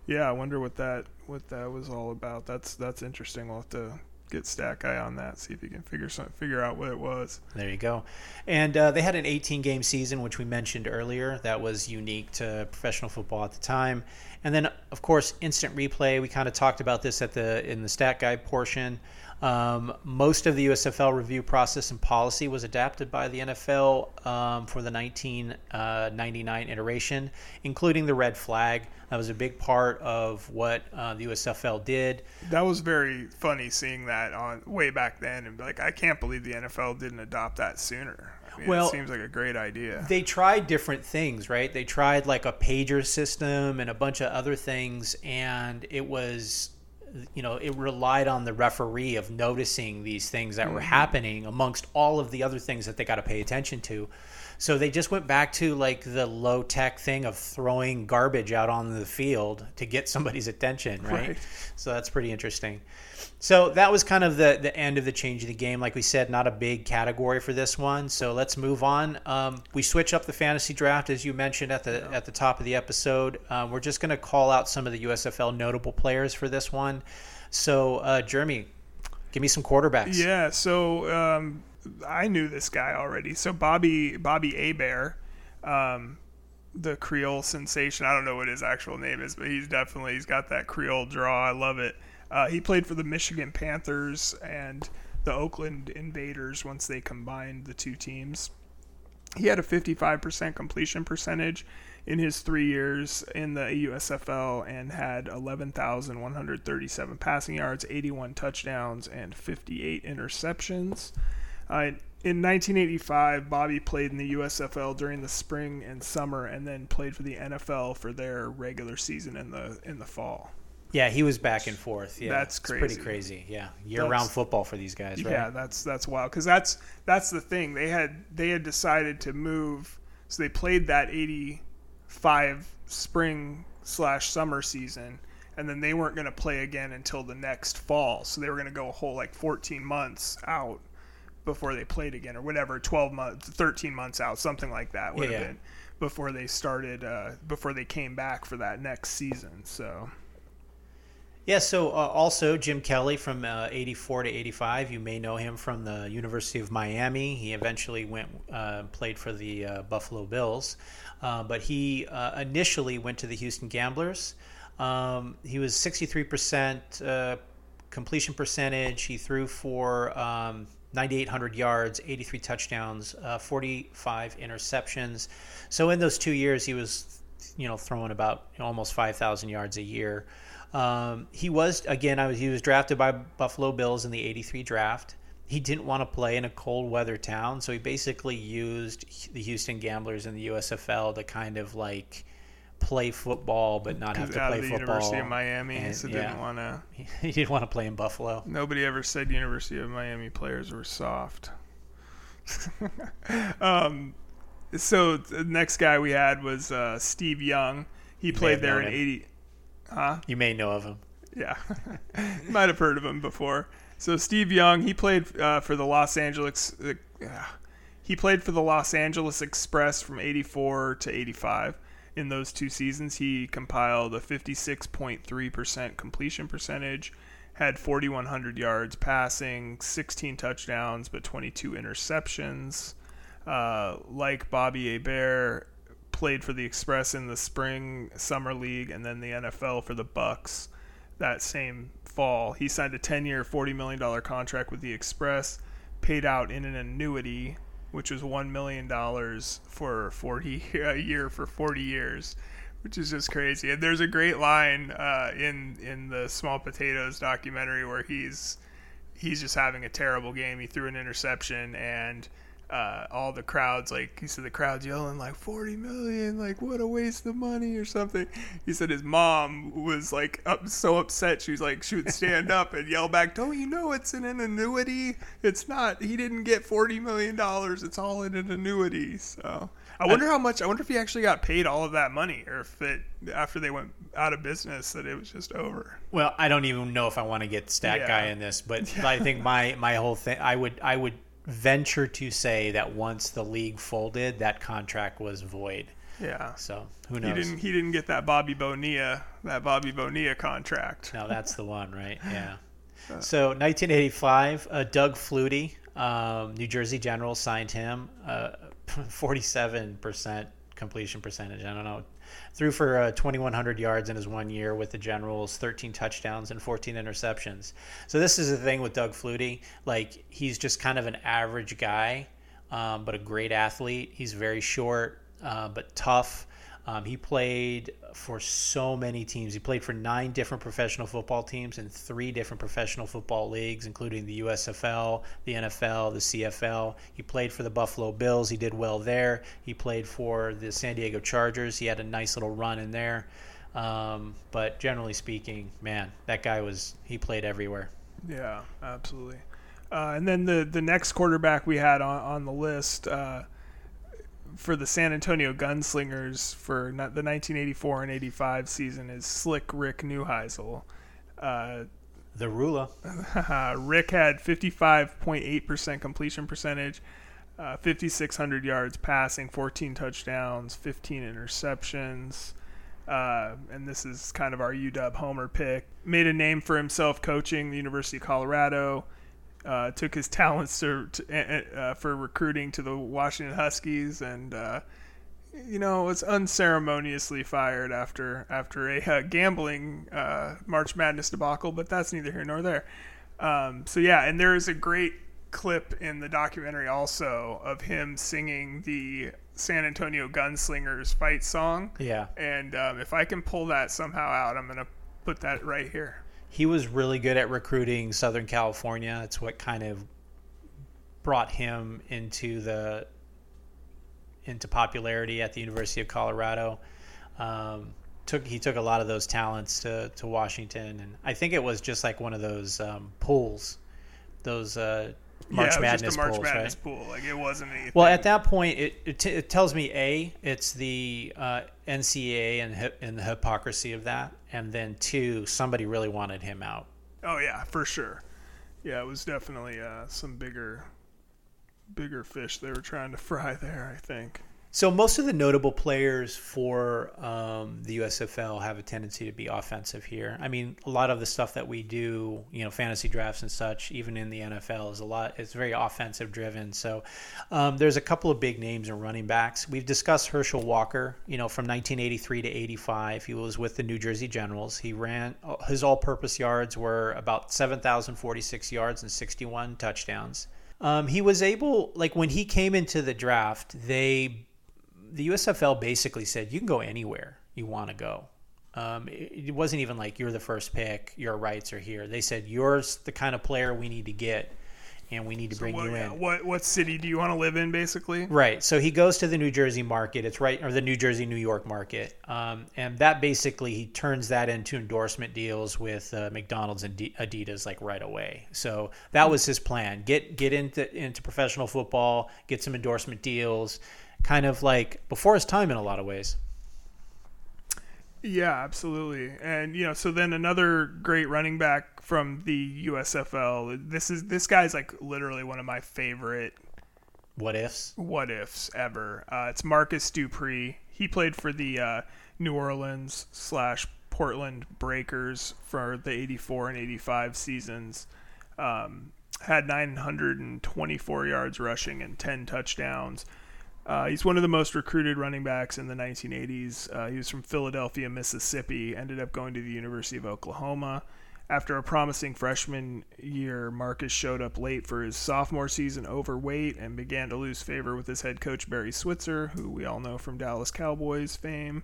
Yeah, I wonder what that what that was all about. That's that's interesting. We'll have to get Stat Guy on that, see if he can figure some, figure out what it was. There you go. And uh, they had an 18 game season, which we mentioned earlier. That was unique to professional football at the time. And then, of course, instant replay. We kind of talked about this at the in the stat guide portion. Um, most of the USFL review process and policy was adapted by the NFL um, for the 1999 iteration, including the red flag. That was a big part of what uh, the USFL did. That was very funny seeing that on way back then, and like, I can't believe the NFL didn't adopt that sooner. I mean, Well, it seems like a great idea. they tried different things, right? They tried like a pager system and a bunch of other things, and it was, you know, it relied on the referee of noticing these things that were mm-hmm. happening amongst all of the other things that they got to pay attention to. So they just went back to like the low tech thing of throwing garbage out on the field to get somebody's attention, right? Right. So that's pretty interesting. So that was kind of the the end of the change of the game. Like we said, not a big category for this one. So let's move on. Um, we switch up the fantasy draft as you mentioned at the at the top of the episode. Um, we're just going to call out some of the USFL notable players for this one. So uh, Jerimie, give me some quarterbacks. Yeah, so um, I knew this guy already. So Bobby Bobby Hebert, um, the Creole sensation. I don't know what his actual name is, but he's definitely he's got that Creole draw. I love it. Uh, he played for the Michigan Panthers and the Oakland Invaders once they combined the two teams. He had a 55% completion percentage in his three years in the USFL and had 11,137 passing yards, 81 touchdowns, and 58 interceptions. Uh, in 1985, Bobby played in the USFL during the spring and summer, and then played for the NFL for their regular season in the in the fall. Yeah, he was back and forth. Yeah, That's It's pretty crazy. crazy. Yeah, year-round football for these guys, right? Yeah, that's that's wild because that's that's the thing they had they had decided to move, so they played that '85 spring slash summer season, and then they weren't going to play again until the next fall. So they were going to go a whole like 14 months out before they played again, or whatever, 12 months, 13 months out, something like that would Yeah, have been before they started uh, before they came back for that next season. So Yeah, so uh, also Jim Kelly from uh, 84 to 85. You may know him from the University of Miami. He eventually went uh, played for the uh, Buffalo Bills, uh, but he uh, initially went to the Houston Gamblers. Um, he was 63% uh, completion percentage. He threw for um, 9,800 yards, 83 touchdowns, uh, 45 interceptions. So in those two years, he was, you know, throwing about almost 5,000 yards a year. Um, he was again. I was he was drafted by Buffalo Bills in the '83 draft. He didn't want to play in a cold weather town, so he basically used the Houston Gamblers in the USFL to kind of like play football, but not have to out play of the football. University of Miami, and- so yeah. didn't want to. He didn't want to play in Buffalo. Nobody ever said University of Miami players were soft. um, so the next guy we had was uh, Steve Young. He may played there in eighty. Huh? You may know of him. Yeah, You might have heard of him before. So Steve Young, he played uh, for the Los Angeles. Uh, he played for the Los Angeles Express from '84 to '85. In those two seasons, he compiled a 56.3% completion percentage, had 4,100 yards passing, 16 touchdowns, but 22 interceptions. Uh, like Bobby Bear, played for the Express in the spring summer league and then the NFL for the Bucs that same fall. He signed a 10-year, 40 million dollar contract with the Express, paid out in an annuity, which was 1 million dollars for 40 a year for 40 years. Which is just crazy. And there's a great line uh, in in the Small Potatoes documentary where he's he's just having a terrible game. He threw an interception and uh, all the crowds like he said the crowds yelling like 40 million like what a waste of money or something. He said his mom was like up, so upset she was like she would stand up and yell back don't you know it's in an annuity? It's not. He didn't get 40 million dollars. It's all in an annuity. So i wonder how much i wonder if he actually got paid all of that money or if it after they went out of business that it was just over. Well, I don't even know if I want to get stat Yeah. guy in this, but I think my my whole thing, I would I would venture to say that once the league folded, that contract was void. yeah So who he knows? didn't he didn't get that bobby bonilla that bobby bonilla contract No, that's the one, right? Yeah. So 1985, uh, Doug Flutie, um, New Jersey Generals signed him. Uh, 47% completion percentage. I don't know. Threw for uh, 2,100 yards in his one year with the Generals, 13 touchdowns and 14 interceptions. So this is the thing with Doug Flutie. Like he's just kind of an average guy, um, but a great athlete. He's very short, uh, but tough. Um, he played for so many teams. He played for nine different professional football teams and three different professional football leagues, including the USFL, the NFL, the CFL. He played for the Buffalo Bills. He did well there. He played for the San Diego Chargers. He had a nice little run in there. Um, but generally speaking, man, that guy was, he played everywhere. Yeah, absolutely. Uh, and then the the next quarterback we had on, on the list uh, for the San Antonio Gunslingers for the 1984 and 85 season is Slick Rick Neuheisel. Uh, The ruler. Rick had 55.8% completion percentage, uh, 5,600 yards passing, 14 touchdowns, 15 interceptions. Uh, and this is kind of our UW homer pick. Made a name for himself coaching the University of Colorado. Uh, took his talents to, to uh, for recruiting to the Washington Huskies, and uh, you know was unceremoniously fired after after a uh, gambling uh, March Madness debacle. But that's neither here nor there. Um, so yeah, and there is a great clip in the documentary also of him singing the San Antonio Gunslingers fight song. Yeah. And um, if I can pull that somehow out, I'm gonna put that right here. He was really good at recruiting Southern California. It's what kind of brought him into the into popularity at the University of Colorado. Um, took he took a lot of those talents to, to Washington, and I think it was just like one of those um, pools, those uh, March yeah, Madness March pools, Madness right? pool. Like it wasn't anything. Well, at that point, it, it, t- it tells me a it's the uh, NCAA and and the hypocrisy of that, and then two, somebody really wanted him out. oh yeah, for sure. Yeah, it was definitely uh, some bigger, bigger fish they were trying to fry there. I think. So most of the notable players for um, the USFL have a tendency to be offensive here. I mean, a lot of the stuff that we do, you know, fantasy drafts and such, even in the NFL, is a lot. It's very offensive driven. So um, there's a couple of big names in running backs. We've discussed Herschel Walker. You know, from 1983 to 85, he was with the New Jersey Generals. He ran his all-purpose yards were about 7,046 yards and 61 touchdowns. Um, he was able, like when he came into the draft, they the USFL basically said you can go anywhere you want to go. Um, it, it wasn't even like you're the first pick, your rights are here. They said you're the kind of player we need to get, and we need to bring what, you in. what what city do you want to live in, basically? Right. So he goes to the New Jersey market. It's right, or the New Jersey, New York market. Um, and that basically, he turns that into endorsement deals with uh, McDonald's and D- Adidas like right away. So that was his plan. Get get into into professional football, get some endorsement deals, kind of like before his time in a lot of ways. Yeah, absolutely. And you know, so then another great running back from the USFL. This is this guy's like literally one of my favorite what ifs. What ifs ever. Uh, it's Marcus Dupree. He played for the uh, New Orleans slash Portland Breakers for the 84 and 85 seasons. Um, had 924 yards rushing and 10 touchdowns. Uh, he's one of the most recruited running backs in the 1980s. Uh, he was from Philadelphia, Mississippi, ended up going to the University of Oklahoma. After a promising freshman year, Marcus showed up late for his sophomore season overweight and began to lose favor with his head coach, Barry Switzer, who we all know from Dallas Cowboys fame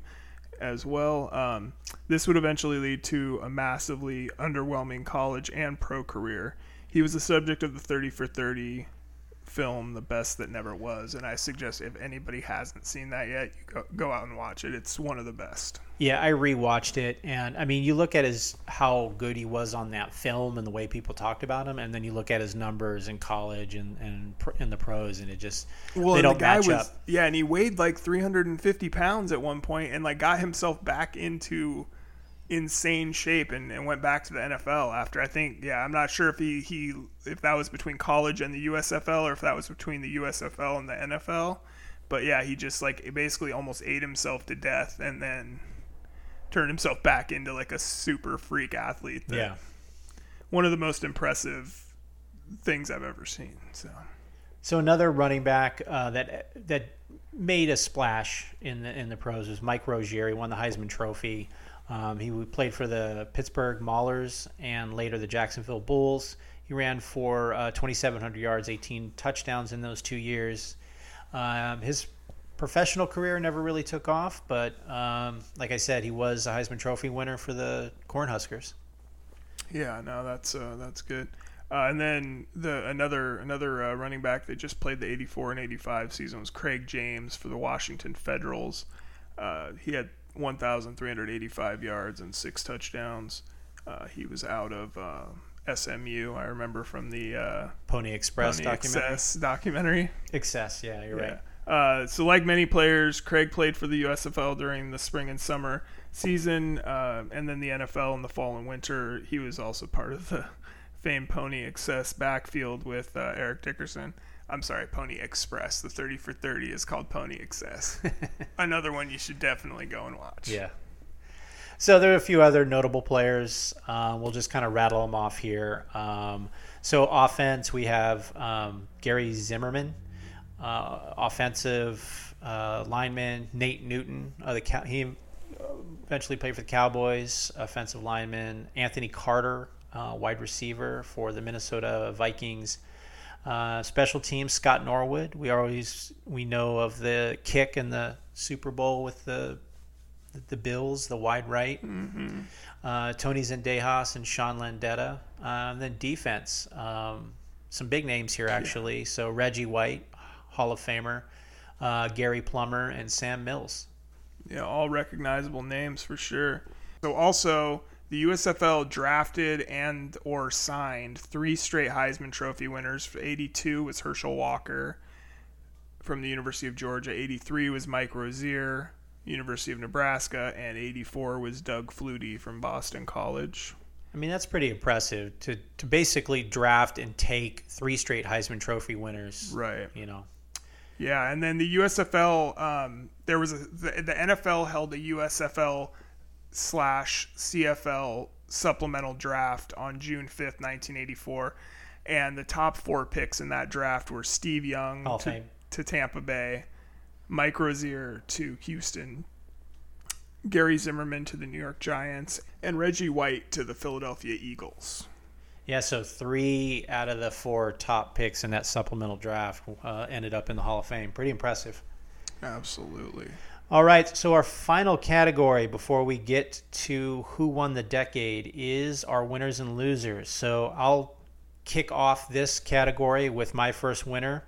as well. Um, this would eventually lead to a massively underwhelming college and pro career. He was the subject of the 30 for 30 film, The Best That Never Was, and I suggest if anybody hasn't seen that yet, you go, go out and watch it. It's one of the best. Yeah, I rewatched it, and I mean, you look at his how good he was on that film and the way people talked about him, and then you look at his numbers in college and and in the pros, and it just well, they don't the match was, up. Yeah, and he weighed like 350 pounds at one point, and like got himself back into insane shape and, and went back to the NFL after I think yeah I'm not sure if he, he if that was between college and the USFL or if that was between the USFL and the NFL but yeah he just like basically almost ate himself to death and then turned himself back into like a super freak athlete yeah. one of the most impressive things I've ever seen so. So another running back uh, that that made a splash in the in the pros was Mike Rozier he won the Heisman Trophy um, he played for the Pittsburgh Maulers and later the Jacksonville Bulls. He ran for uh, 2,700 yards, 18 touchdowns in those two years. Um, his professional career never really took off, but um, like I said, he was a Heisman Trophy winner for the Cornhuskers. Yeah, no, that's uh, that's good. Uh, and then the another another uh, running back that just played the 84 and 85 season was Craig James for the Washington Federals. Uh, he had 1,385 yards and six touchdowns. Uh, he was out of uh, SMU. I remember from the uh, Pony Express Pony documentary. Excess documentary. Excess, yeah, you're yeah. right. Uh, so, like many players, Craig played for the USFL during the spring and summer season, uh, and then the NFL in the fall and winter. He was also part of the famed Pony Excess backfield with uh, Eric Dickerson. I'm sorry, Pony Express. The 30 for 30 is called Pony Excess. Another one you should definitely go and watch. Yeah. So there are a few other notable players. Uh, we'll just kind of rattle them off here. Um, so offense, we have um, Gary Zimmerman, uh, offensive uh, lineman Nate Newton. the he eventually played for the Cowboys. Offensive lineman Anthony Carter, uh, wide receiver for the Minnesota Vikings. Uh, special teams, Scott Norwood. We always we know of the kick in the Super Bowl with the the Bills, the wide right. Mm-hmm. Uh, Tony Zendejas and Sean Landeta. Uh, and then defense, um, some big names here actually. Yeah. So Reggie White, Hall of Famer, uh, Gary Plummer, and Sam Mills. Yeah, all recognizable names for sure. So also the USFL drafted and or signed three straight Heisman Trophy winners. 82 was Herschel Walker from the University of Georgia. 83 was Mike Rozier, University of Nebraska, and 84 was Doug Flutie from Boston College. I mean, that's pretty impressive to, to basically draft and take three straight Heisman Trophy winners. Right. You know. Yeah, and then the USFL, um, there was a, the, the NFL held a USFL slash CFL supplemental draft on June 5th, 1984. And the top four picks in that draft were Steve Young to, to, Tampa Bay, Mike Rozier to Houston, Gary Zimmerman to the New York Giants, and Reggie White to the Philadelphia Eagles. Yeah, so three out of the four top picks in that supplemental draft uh, ended up in the Hall of Fame. Pretty impressive. Absolutely. All right, so our final category before we get to who won the decade is our winners and losers. So I'll kick off this category with my first winner.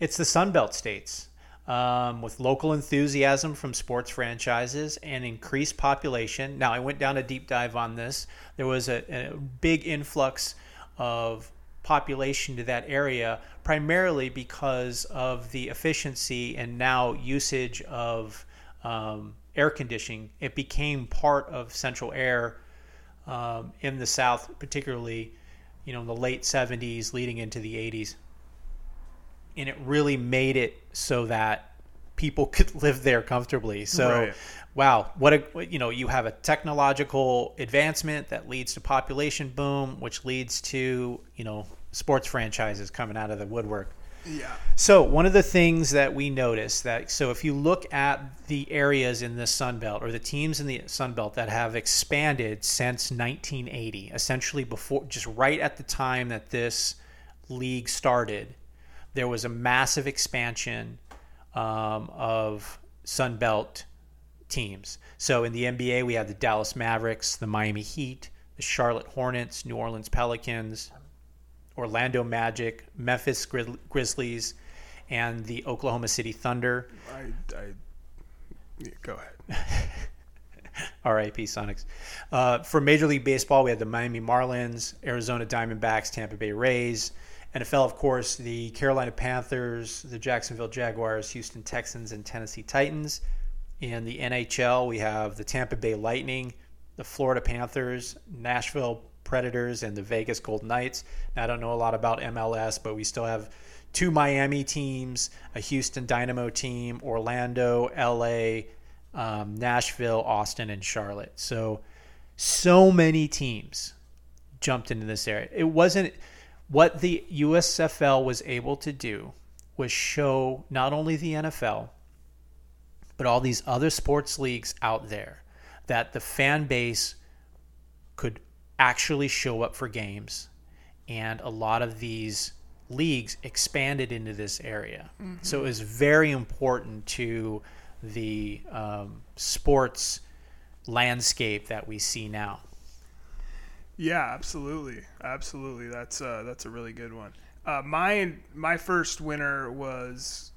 It's the Sunbelt states. Um, with local enthusiasm from sports franchises and increased population. Now, I went down a deep dive on this. There was a, a big influx of population to that area primarily because of the efficiency and now usage of um, air conditioning. It became part of central air um, in the South, particularly, you know, in the late 70s leading into the 80s. And it really made it so that people could live there comfortably. So, right. wow, what a you know, you have a technological advancement that leads to population boom, which leads to you know sports franchises coming out of the woodwork. Yeah. So one of the things that we notice that so if you look at the areas in the Sun Belt or the teams in the Sun Belt that have expanded since 1980, essentially before just right at the time that this league started, there was a massive expansion um, of Sun Belt teams. So in the NBA, we have the Dallas Mavericks, the Miami Heat, the Charlotte Hornets, New Orleans Pelicans, Orlando Magic, Memphis Grizzlies, and the Oklahoma City Thunder. I, I yeah, go ahead. RIP Sonics. Uh, for Major League Baseball, we have the Miami Marlins, Arizona Diamondbacks, Tampa Bay Rays, NFL, of course, the Carolina Panthers, the Jacksonville Jaguars, Houston Texans, and Tennessee Titans. In the NHL, we have the Tampa Bay Lightning, the Florida Panthers, Nashville Predators, and the Vegas Golden Knights. Now, I don't know a lot about MLS, but we still have two Miami teams, a Houston Dynamo team, Orlando, LA, um, Nashville, Austin, and Charlotte. So, so many teams jumped into this area. It wasn't what the USFL was able to do was show not only the NFL, but all these other sports leagues out there that the fan base could actually show up for games. And a lot of these leagues expanded into this area. Mm-hmm. So it was very important to the um, sports landscape that we see now. Yeah, absolutely, absolutely. That's uh, that's a really good one. Uh, my my first winner was,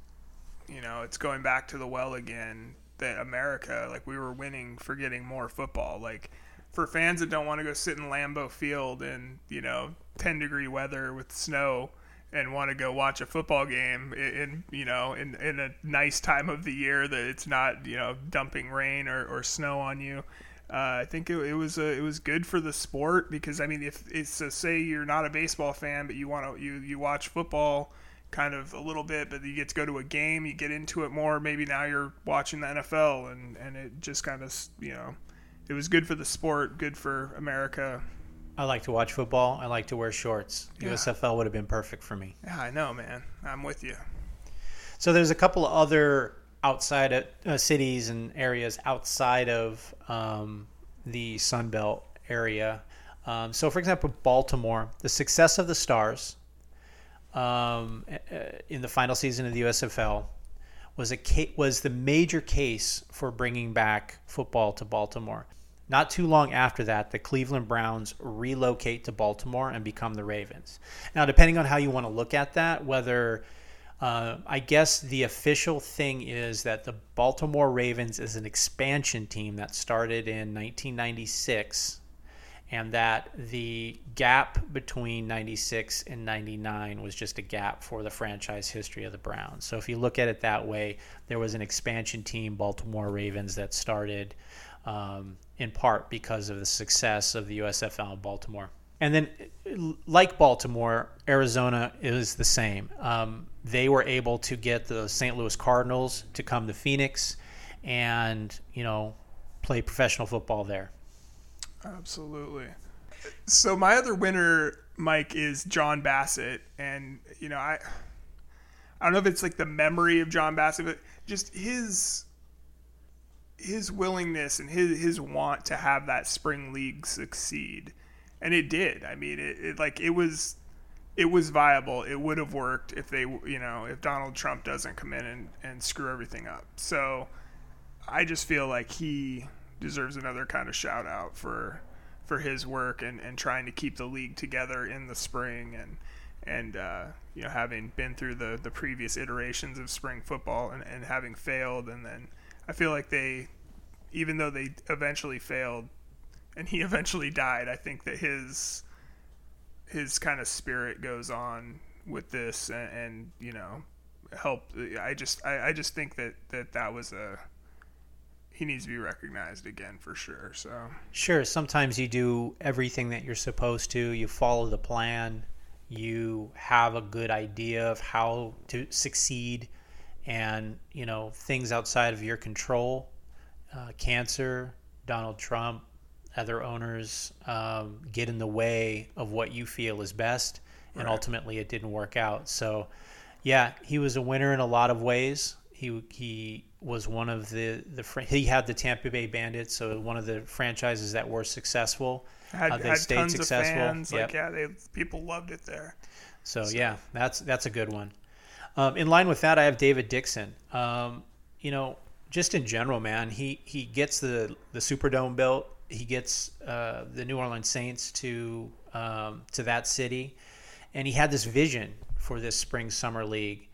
you know, it's going back to the well again. That America, like we were winning for getting more football. Like for fans that don't want to go sit in Lambeau Field in you know 10 degree weather with snow and want to go watch a football game in, you know in, in a nice time of the year that it's not you know dumping rain or, or snow on you uh, I think it, it was a, it was good for the sport because I mean if it's a, say you're not a baseball fan but you want to you you watch football kind of a little bit but you get to go to a game you get into it more maybe now you're watching the NFL and and it just kind of you know it was good for the sport good for America. I like to watch football. I like to wear shorts. Yeah. USFL would have been perfect for me. Yeah, I know, man. I'm with you. So there's a couple of other outside of uh, cities and areas outside of um, the Sun Belt area. Um, so, for example, Baltimore, the success of the Stars um, in the final season of the USFL was a ca- was the major case for bringing back football to Baltimore. Not too long after that, the Cleveland Browns relocate to Baltimore and become the Ravens. Now, depending on how you want to look at that, whether uh, I guess the official thing is that the Baltimore Ravens is an expansion team that started in 1996, and that the gap between 96 and 99 was just a gap for the franchise history of the Browns. So if you look at it that way, there was an expansion team, Baltimore Ravens, that started um, in part because of the success of the USFL in Baltimore. And then, like Baltimore, Arizona is the same. Um, they were able to get the St. Louis Cardinals to come to Phoenix and, you know, play professional football there. Absolutely. So my other winner, Mike, is John Bassett, and you know I, I don't know if it's like the memory of John Bassett, but just his his willingness and his his want to have that spring league succeed, and it did. I mean, it, it like it was it was viable. It would have worked if they, you know, if Donald Trump doesn't come in and, and screw everything up. So I just feel like he deserves another kind of shout out for for his work and, and trying to keep the league together in the spring and and uh, you know having been through the, the previous iterations of spring football and, and having failed and then I feel like they even though they eventually failed and he eventually died, I think that his his kind of spirit goes on with this, and, and you know, help. I just I, I just think that that that was a he needs to be recognized again for sure. So sure, sometimes you do everything that you're supposed to. You follow the plan. You have a good idea of how to succeed, and you know things outside of your control, uh, cancer, Donald Trump, other owners um, get in the way of what you feel is best, and right. ultimately it didn't work out. So, yeah, he was a winner in a lot of ways. He he was one of the the he had the Tampa Bay Bandits, so one of the franchises that were successful. Had, uh, they had stayed successful. Of fans. Yep. Like yeah, they people loved it there. So, so. yeah, that's that's a good one. Um, in line with that, I have David Dixon. Um, you know, just in general, man, he he gets the the Superdome built. He gets uh, the New Orleans Saints to um, to that city, and he had this vision for this spring summer league,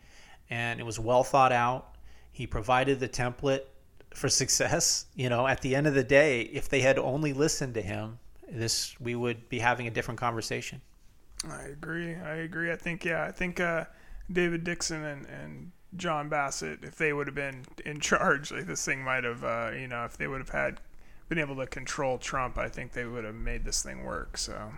and it was well thought out he provided the template for success. You know, at the end of the day, if they had only listened to him, this we would be having a different conversation. I agree. I agree. I think yeah. I think uh, David Dixon and, and John Bassett, if they would have been in charge, like this thing might have, uh, you know, if they would have had been able to control Trump, I think they would have made this thing work. So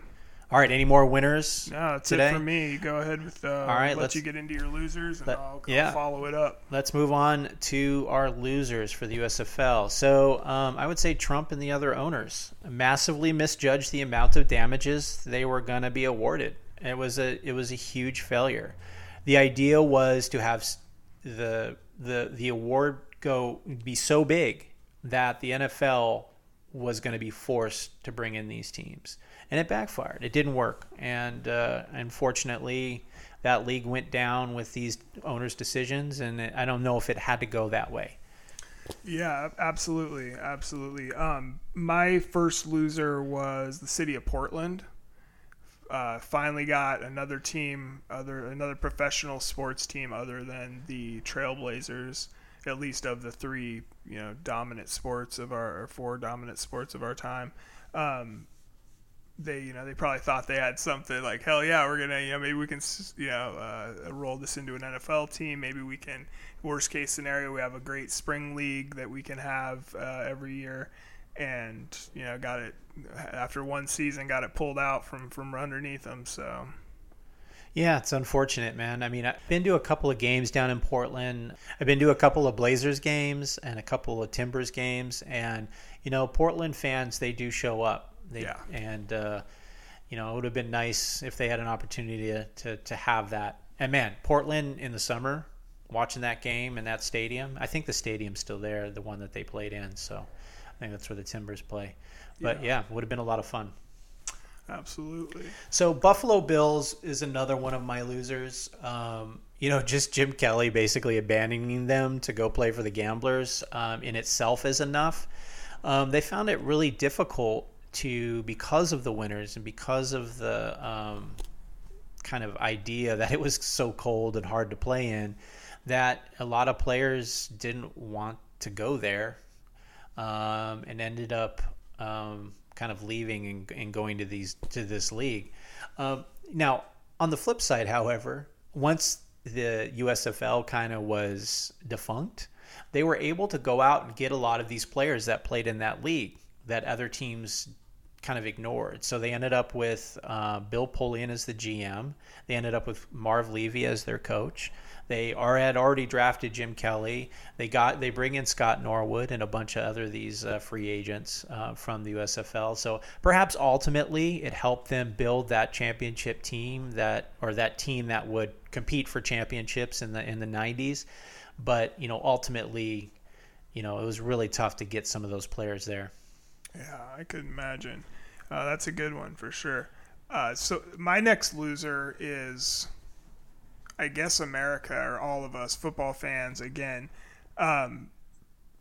all right, any more winners? No, that's today? it for me. Go ahead with. Uh, All right, let let's you get into your losers, and let, I'll, yeah. follow it up. Let's move on to our losers for the USFL. So um, I would say Trump and the other owners massively misjudged the amount of damages they were going to be awarded. It was a it was a huge failure. The idea was to have the the the award go be so big that the NFL was going to be forced to bring in these teams and it backfired. It didn't work, and uh, unfortunately, that league went down with these owners' decisions, and I don't know if it had to go that way. Yeah, absolutely, absolutely. Um, my first loser was the city of Portland. Uh, finally got another team, other another professional sports team other than the Trailblazers, at least of the three, you know, dominant sports of our or four dominant sports of our time. Um, they you know they probably thought they had something like hell yeah we're gonna you know maybe we can you know uh, roll this into an NFL team maybe we can worst case scenario we have a great spring league that we can have uh, every year and you know got it after one season got it pulled out from from underneath them so yeah, it's unfortunate, man. I mean, I've been to a couple of games down in Portland. I've been to a couple of Blazers games and a couple of Timbers games, and you know, Portland fans they do show up. They, yeah. And uh, you know, it would have been nice if they had an opportunity to, to to have that. And man, Portland in the summer, watching that game in that stadium. I think the stadium's still there, the one that they played in. So I think that's where the Timbers play. But yeah, yeah would have been a lot of fun. Absolutely. So Buffalo Bills is another one of my losers. Um, you know, just Jim Kelly basically abandoning them to go play for the Gamblers um, in itself is enough. Um, they found it really difficult to because of the winters and because of the um, kind of idea that it was so cold and hard to play in, that a lot of players didn't want to go there, um, and ended up um, kind of leaving and, and, going to these to this league. Um, now, on the flip side, however, once the USFL kind of was defunct, they were able to go out and get a lot of these players that played in that league that other teams kind of ignored. So they ended up with uh, Bill Polian as the GM. They ended up with Marv Levy as their coach. They are had already drafted Jim Kelly. They got they bring in Scott Norwood and a bunch of other these uh, free agents uh, from the USFL. So perhaps ultimately it helped them build that championship team that or that team that would compete for championships in the in the 90s. But you know ultimately, you know it was really tough to get some of those players there. Yeah, I could imagine. Uh, that's a good one for sure. Uh, so my next loser is, I guess, America or all of us football fans again. Um,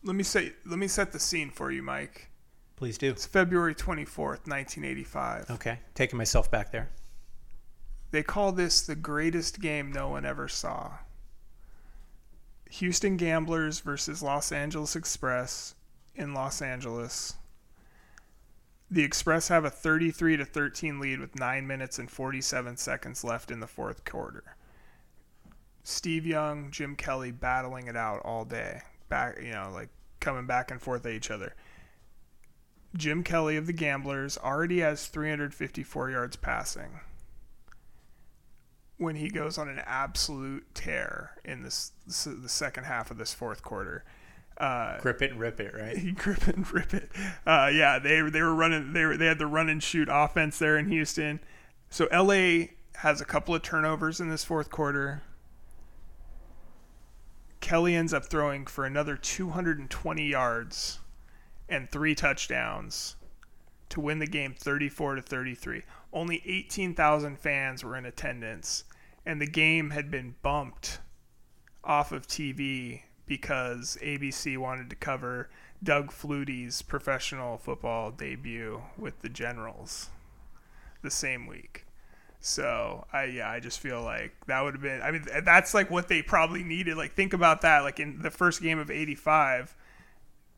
let me say, let me set the scene for you, Mike. Please do. It's February twenty fourth, nineteen eighty five. Okay, taking myself back there. They call this the greatest game no one ever saw. Houston Gamblers versus Los Angeles Express in Los Angeles The Express have a 33 to 13 lead with 9 minutes and 47 seconds left in the fourth quarter. Steve Young, Jim Kelly battling it out all day. Back, you know, like coming back and forth at each other. Jim Kelly of the Gamblers already has 354 yards passing when he goes on an absolute tear in this, the second half of this fourth quarter. Uh, grip it and rip it, right? He grip it and rip it. Uh, yeah, they they were running. They were they had the run and shoot offense there in Houston. So LA has a couple of turnovers in this fourth quarter. Kelly ends up throwing for another 220 yards and three touchdowns to win the game 34 to 33. Only 18,000 fans were in attendance, and the game had been bumped off of TV because ABC wanted to cover Doug Flutie's professional football debut with the Generals the same week. So I yeah I just feel like that would have been I mean that's like what they probably needed like think about that like in the first game of 85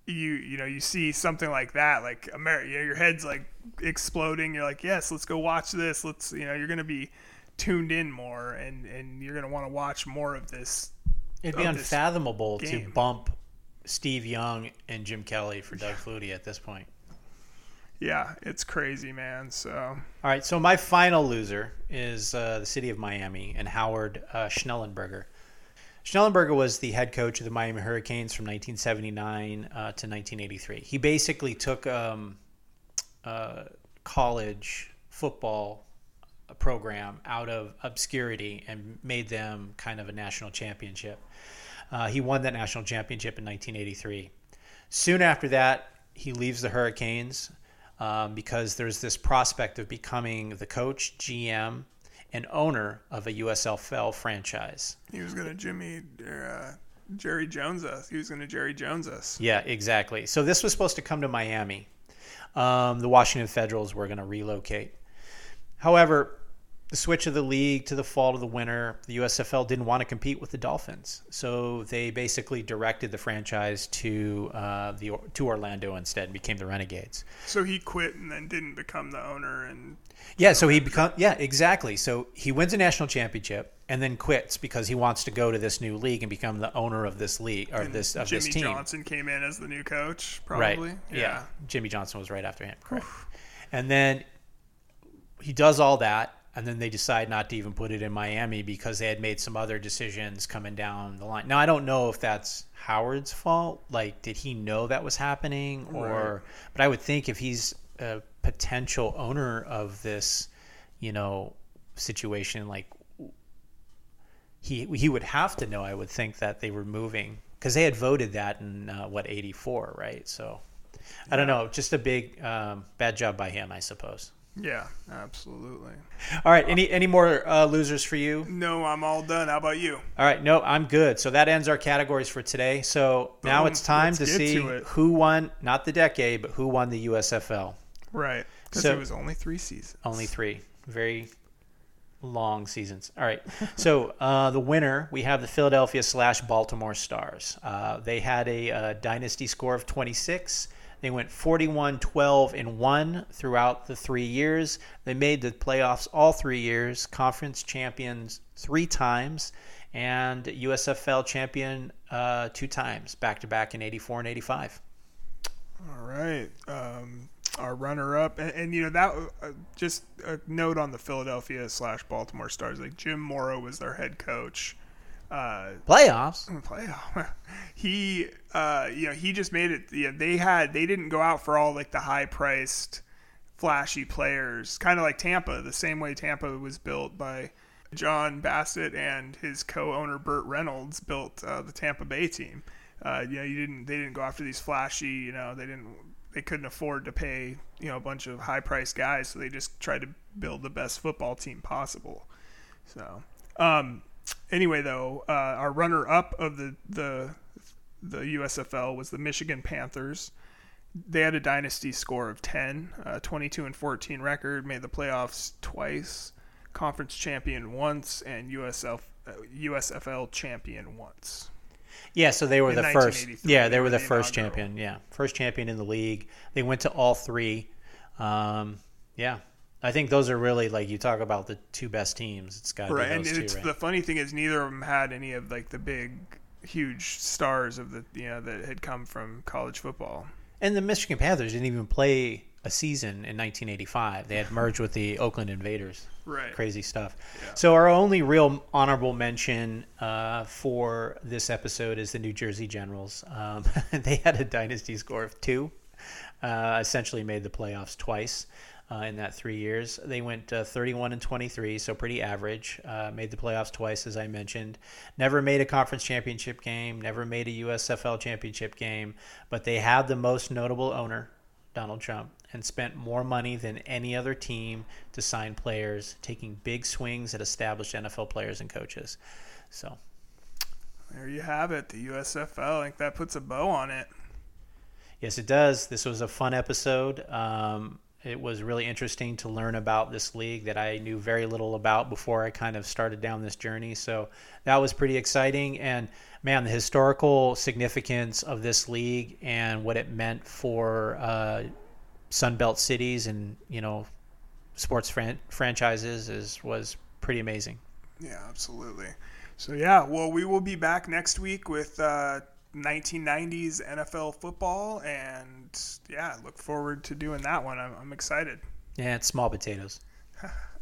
you you know you see something like that like America you know, your head's like exploding you're like yes let's go watch this let's you know you're gonna be tuned in more and and you're gonna want to watch more of this it'd be unfathomable to bump Steve Young and Jim Kelly for Doug Flutie at this point yeah it's crazy man so all right so my final loser is uh, the city of Miami and Howard uh, Schnellenberger Schnellenberger was the head coach of the Miami Hurricanes from 1979 uh, to 1983. He basically took um, uh, college football program out of obscurity and made them kind of a national championship. Uh, he won that national championship in 1983. Soon after that, he leaves the Hurricanes um, because there's this prospect of becoming the coach, GM, and owner of a USFL franchise. He was going to Jimmy uh, Jerry Jones us. He was going to Jerry Jones us. Yeah, exactly. So this was supposed to come to Miami. Um, the Washington Federals were going to relocate. However, the switch of the league to the fall to the winter, the USFL didn't want to compete with the Dolphins, so they basically directed the franchise to uh, the to Orlando instead and became the Renegades. So he quit and then didn't become the owner and. Yeah, so he become yeah exactly. So he wins a national championship and then quits because he wants to go to this new league and become the owner of this league or and this of Jimmy this team. Johnson came in as the new coach, probably. Right. Yeah. yeah. Jimmy Johnson was right after him. Correct. Oof. And then he does all that and then they decide not to even put it in Miami because they had made some other decisions coming down the line. Now I don't know if that's Howard's fault. Like, did he know that was happening, or? Right. But I would think if he's a potential owner of this, you know, situation, like he he would have to know. I would think that they were moving because they had voted that in uh, what eighty four, right? So I don't know. Just a big um, bad job by him, I suppose. Yeah, absolutely. All right. Any any more uh, losers for you? No, I'm all done. How about you? All right. No, I'm good. So that ends our categories for today. So Boom. now it's time Let's to see to who won, not the decade, but who won the USFL. Right. Because so, it was only three seasons. Only three. Very long seasons. All right. so uh, the winner, we have the Philadelphia slash Baltimore Stars. Uh, they had a, a uh, dynasty score of 26. They went 41, 12, and 1 throughout the three years. They made the playoffs all three years, conference champions three times, and USFL champion uh, two times, back to back in 84 and 85. All right. Um, our runner up, and, and, you know, that uh, just a note on the Philadelphia slash Baltimore Stars. Like Jim Mora was their head coach uh, playoffs. Playoff. he, uh, you know, he just made it. Yeah, they had they didn't go out for all like the high priced, flashy players. Kind of like Tampa, the same way Tampa was built by John Bassett and his co-owner Burt Reynolds built uh, the Tampa Bay team. Uh, you know, you didn't they didn't go after these flashy. You know, they didn't they couldn't afford to pay you know a bunch of high priced guys, so they just tried to build the best football team possible. So. Um, anyway, though, uh, our runner-up of the the the USFL was the Michigan Panthers. They had a dynasty score of 10, uh, 22 and 14 record, made the playoffs twice, conference champion once, and USF, uh, USFL champion once. Yeah, so they were in the first. Yeah, they, they were the, the first inaugural. champion. Yeah, first champion in the league. They went to all three. Um, yeah, I think those are really like you talk about the two best teams. It's got to right. be And those it's two, right? the funny thing is neither of them had any of like the big, huge stars of the you know that had come from college football. And the Michigan Panthers didn't even play a season in 1985. They had merged with the Oakland Invaders. Right. Crazy stuff. Yeah. So our only real honorable mention uh, for this episode is the New Jersey Generals. Um, they had a dynasty score of two. Uh, essentially made the playoffs twice uh, in that three years. They went uh, 31 and 23, so pretty average. Uh, made the playoffs twice, as I mentioned. Never made a conference championship game. Never made a USFL championship game. But they had the most notable owner, Donald Trump, and spent more money than any other team to sign players, taking big swings at established NFL players and coaches. So There you have it, the USFL. I think that puts a bow on it. Yes, it does. This was a fun episode. Um, it was really interesting to learn about this league that I knew very little about before I kind of started down this journey. So that was pretty exciting. And man, the historical significance of this league and what it meant for uh, Sunbelt cities and you know sports fran- franchises is was pretty amazing. Yeah, absolutely. So yeah, well, we will be back next week with uh, 1990s NFL football, and yeah, look forward to doing that one. I'm, I'm excited. Yeah, it's small potatoes.